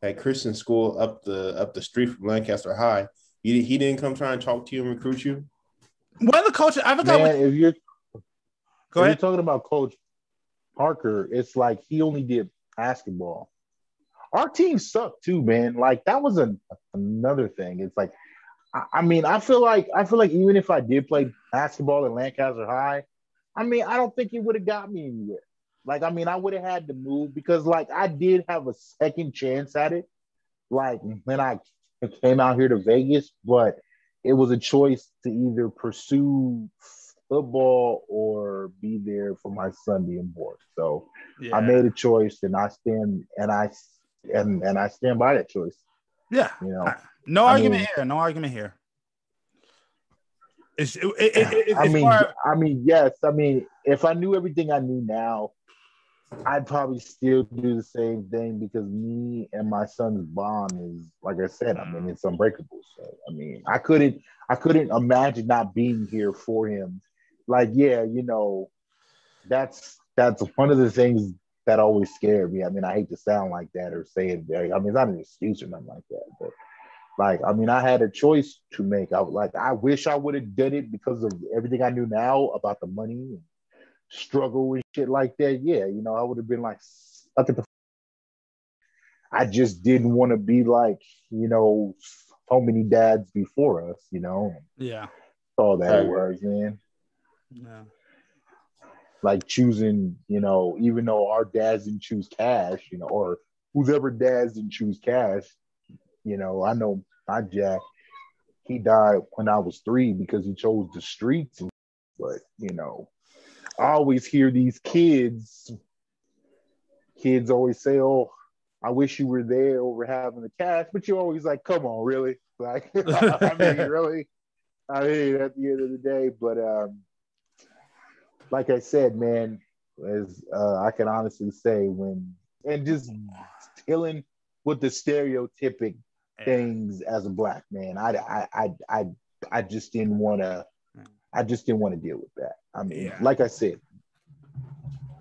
at Christian school up the up the street from Lancaster High. He, he didn't come try and talk to you and recruit you. one of the coaches. I forgot. man what, if you're go if ahead. you're talking about Coach Parker, it's like he only did basketball. Our team sucked too, man. Like that was a, another thing. It's like, I, I mean, I feel like I feel like even if I did play basketball at Lancaster High, I mean, I don't think it would have got me anywhere. Like, I mean, I would have had to move because, like, I did have a second chance at it, like when I came out here to Vegas, but it was a choice to either pursue football or be there for my son being born. So Yeah. I made a choice, and I stand and I and and I stand by that choice. yeah. You know, No I argument mean- here. No argument here. It's, it, it, it, it, I mean, far- I mean, yes. I mean, if I knew everything I knew now, I'd probably still do the same thing because me and my son's bond is, like I said, I mean, mm. it's unbreakable. So, I mean, I couldn't, I couldn't imagine not being here for him. Like, yeah, you know, that's that's one of the things that always scared me. I mean, I hate to sound like that or say it. Very, I mean, it's not an excuse or nothing like that, but like, I mean, I had a choice to make. I was like, I wish I would have done it because of everything I knew now about the money and struggle and shit like that. Yeah, you know, I would have been like, stuck at the. I just didn't want to be like, you know, so many dads before us. You know, yeah. all that it Right. man. Yeah. Like choosing, you know, even though our dads didn't choose cash, you know, or whoever dads didn't choose cash, you know, I know my Jack, he died when I was three because he chose the streets. But you know, I always hear these kids, kids always say, "Oh, I wish you were there over having the cash," but you're always like, "Come on, really?" Like, I mean, really? I mean, at the end of the day, but um, like I said, man, as uh, I can honestly say, when and just dealing with the stereotypic things as a black man, I I I I, I just didn't want to. I just didn't want to deal with that. I mean, Yeah. like I said,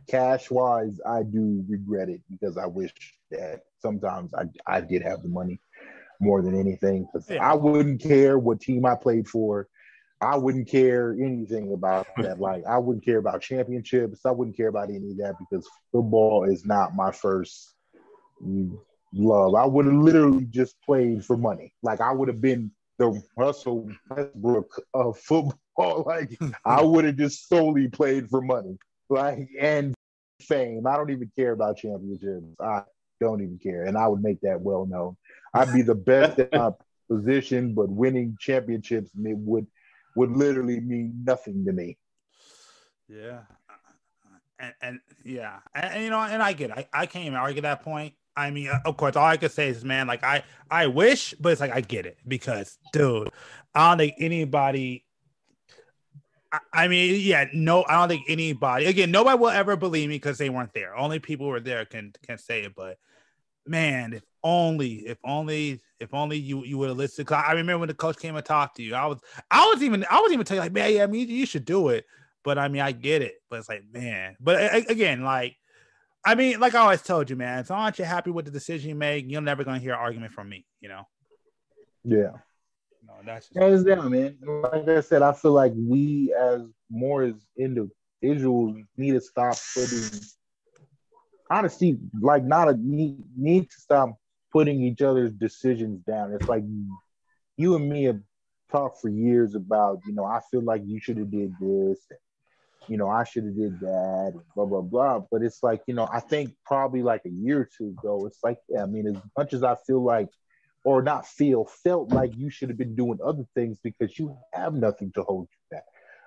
cash wise, I do regret it because I wish that sometimes I I did have the money more than anything Yeah. I wouldn't care what team I played for. I wouldn't care anything about that. Like I wouldn't care about championships. I wouldn't care about any of that because football is not my first love. I would have literally just played for money. Like I would have been the Russell Westbrook of football. Like I would have just solely played for money. Like and fame. I don't even care about championships. I don't even care. And I would make that well known. I'd be the best at my position, but winning championships it would would literally mean nothing to me. Yeah. And, and yeah, and, and, you know, and I get, it. I, I can't even argue that point. I mean, uh, of course, all I could say is, man, like I, I wish, but it's like I get it because, dude, I don't think anybody. I, I mean, yeah, no, I don't think anybody. Again, nobody will ever believe me because they weren't there. Only people who were there can can say it. But man, if only, if only, if only you you would have listened. 'Cause I remember when the coach came and talked to you. I was, I was even, I was even telling you like, man, yeah, I mean, you should do it. But I mean, I get it. But it's like, man. But a- a- again, like, I mean, like I always told you, man. As long as you're happy with the decision you make, you're never gonna hear an argument from me. You know. Yeah. No, that's just, Hands down, man. Like I said, I feel like we as more as individuals need to stop putting honestly, like not a need need to stop putting each other's decisions down. It's like you and me have talked for years about, you know, I feel like you should have did this, you know, I should have did that, blah blah blah. But it's like, you know, I think probably like a year or two ago, it's like, yeah, I mean, as much as I feel like or not feel, felt like you should have been doing other things because you have nothing to hold you back.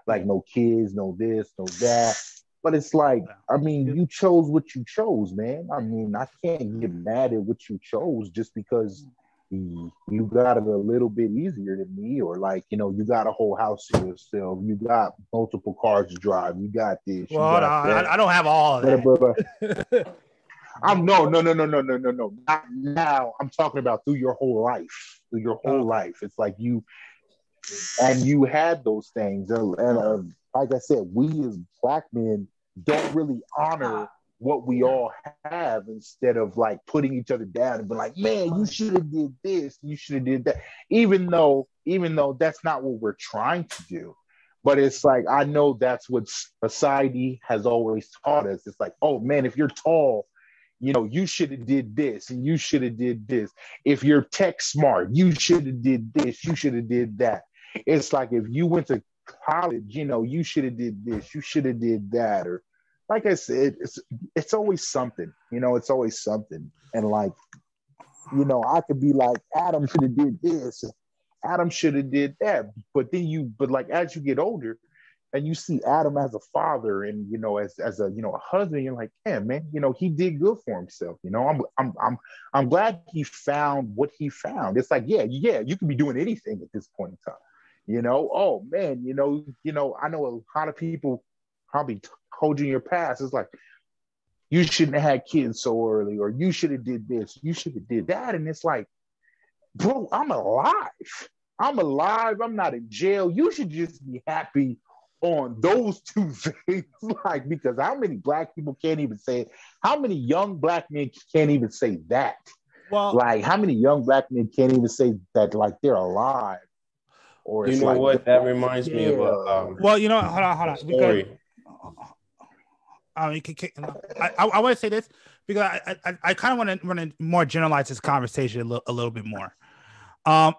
Like no kids, no this, no that. But it's like, I mean, you chose what you chose, man. I mean, I can't get mad at what you chose just because you got it a little bit easier than me, or like, you know, you got a whole house to yourself, you got multiple cars to drive, you got this. well, got. I, I don't have all of that. I'm no, no, no, no, no, no, no, no. Not now. I'm talking about through your whole life. Through your whole Okay. life. It's like you and you had those things. And, and uh, like I said, we as black men don't really honor what we all have instead of like putting each other down and be like, man, you should have did this, you should have did that. Even though, even though that's not what we're trying to do. But it's like I know that's what society has always taught us. It's like, oh man, if you're tall, you know, you should have did this and you should have did this. If you're tech smart, you should have did this, you should have did that. It's like if you went to college, you know, you should have did this, you should have did that, or like I said, it's it's always something. You know, it's always something. And like, you know, I could be like, Adam should have did this, Adam should have did that. But then you, but like as you get older, and you see Adam as a father and you know as as a you know a husband, you're like, yeah, man, you know he did good for himself. You know, I'm I'm I'm I'm glad he found what he found. It's like, yeah, yeah, you can be doing anything at this point in time. You know, oh man, you know, you know, I know a lot of people probably told you in your past. It's like you shouldn't have had kids so early, or you should have did this, you should have did that, and it's like, bro, I'm alive. I'm alive. I'm not in jail. You should just be happy on those two things. like, because how many black people can't even say it? How many young black men can't even say that? Well, like, how many young black men can't even say that, like, they're alive? Or you know like, what? That reminds yeah. me of a. Um, well, you know, hold on, hold on. Story. Because, I, mean, I, I, I want to say this because I, I, I kind of want to want to more generalize this conversation a little, a little bit more. Um,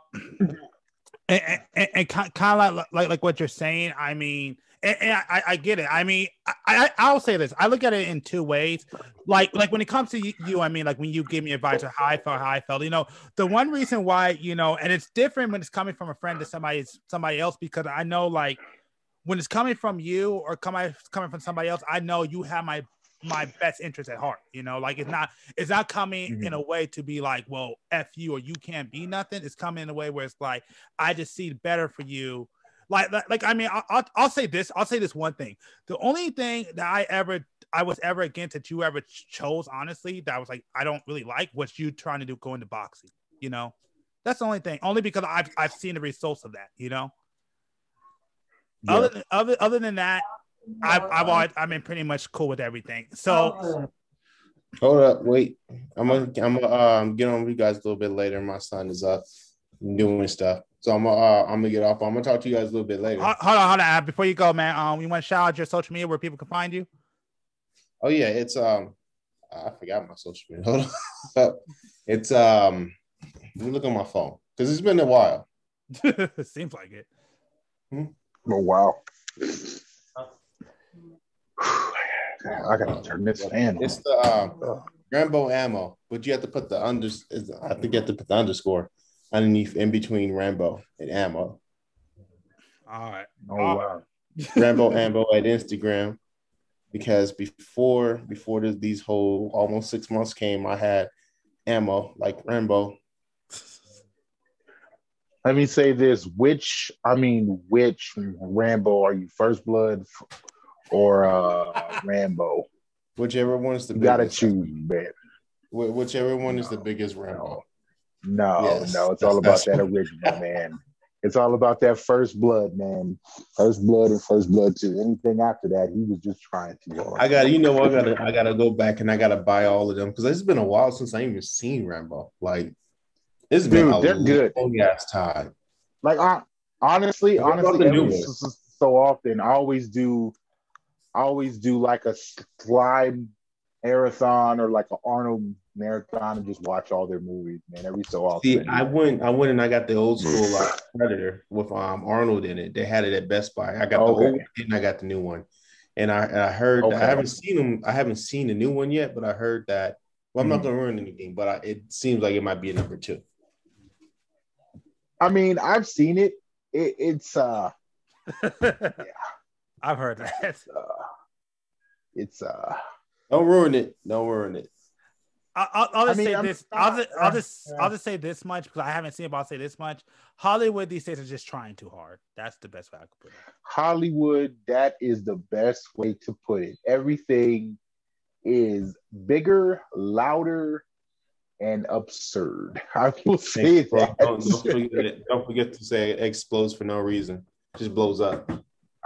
and, and, and kind of like, like like what you're saying. I mean, and, and I, I get it. I mean, I, I will say this. I look at it in two ways. Like like when it comes to you, I mean, like when you give me advice on how I felt, how I felt. You know, the one reason why you know, and it's different when it's coming from a friend to somebody somebody else because I know like when it's coming from you or coming coming from somebody else, I know you have my my best interest at heart. You know, like it's not it's not coming mm-hmm. in a way to be like, well, f you or you can't be nothing. It's coming in a way where it's like, I just see better for you. Like, like, like I mean, I'll, I'll, I'll say this. I'll say this one thing. The only thing that I ever I was ever against that you ever chose, honestly, that I was like, I don't really like what you trying to do go into boxing. You know, that's the only thing. Only because I've I've seen the results of that. You know. Yeah. Other than, other other than that, I've, I've I'm in pretty much cool with everything. So hold up, wait. I'm gonna I'm gonna um, get on with you guys a little bit later. My son is up doing stuff. So I'm uh, I'm gonna get off. I'm gonna talk to you guys a little bit later. Hold on, hold on. Before you go, man, um, you want to shout out your social media where people can find you? Oh yeah, it's um, I forgot my social media. Hold on, it's um, let me look on my phone because it's been a while. Seems like it. Hmm? Oh wow. I gotta turn this fan on. It's the um, Rambo ammo, but you have to put the under. I think you have to put the underscore underneath in between Rambo and ammo. All right. Oh wow. Rambo ammo at Instagram because before before this, these whole almost six months came, I had ammo like Rambo. Let me say this: which I mean, which Rambo are you? First Blood, or uh, Rambo. Whichever one is the you gotta choose, man. Whichever one is the biggest Rambo. No, yes, no, it's all about that original, man. It's all about that first blood, man. First blood and first blood too. Anything after that, he was just trying to. I got, you know, I gotta, I gotta go back and I gotta buy all of them because it's been a while since I even seen Rambo. Like, it's been a they're good. long ass time. Like, uh, honestly, honestly, so often I always do I always do like a Sly marathon or like an Arnold marathon and just watch all their movies, man. Every so often. See, I went, I went and I got the old school like Predator with um Arnold in it. They had it at Best Buy. I got okay. the old one and I got the new one. And I, and I heard okay. I haven't seen them. I haven't seen the new one yet, but I heard that. Well, I'm mm-hmm. not gonna ruin anything, but I, it seems like it might be a number two. I mean, I've seen it. it it's uh, yeah. I've heard that. It's, uh, it's uh, don't ruin it. Don't ruin it. I'll, I'll, just I mean, say this. I'll just, I'll just, I'll just say this much because I haven't seen it. But I'll say this much: Hollywood these days are just trying too hard. That's the best way I could put it. Hollywood, that is the best way to put it. Everything is bigger, louder, and absurd. I will say that. Don't, don't, forget, don't forget to say it explodes for no reason. Just blows up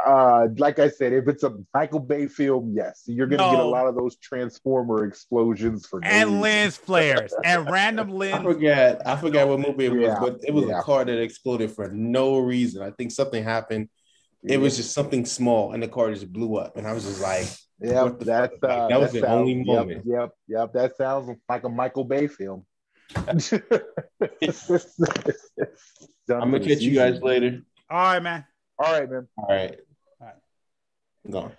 uh, like I said, if it's a Michael Bay film, yes, you're gonna no. get a lot of those transformer explosions for and no lens flares and random lens. I forget, I forgot what movie it was, yeah. but it was yeah. a car that exploded for no reason. I think something happened. It was just something small, and the car just blew up, and I was just like, "Yep, that's uh, that was that the sounds, only moment." Yep, yep, yep, that sounds like a Michael Bay film. I'm gonna catch you guys later. All right, man. All right, man. All right. All right. Go.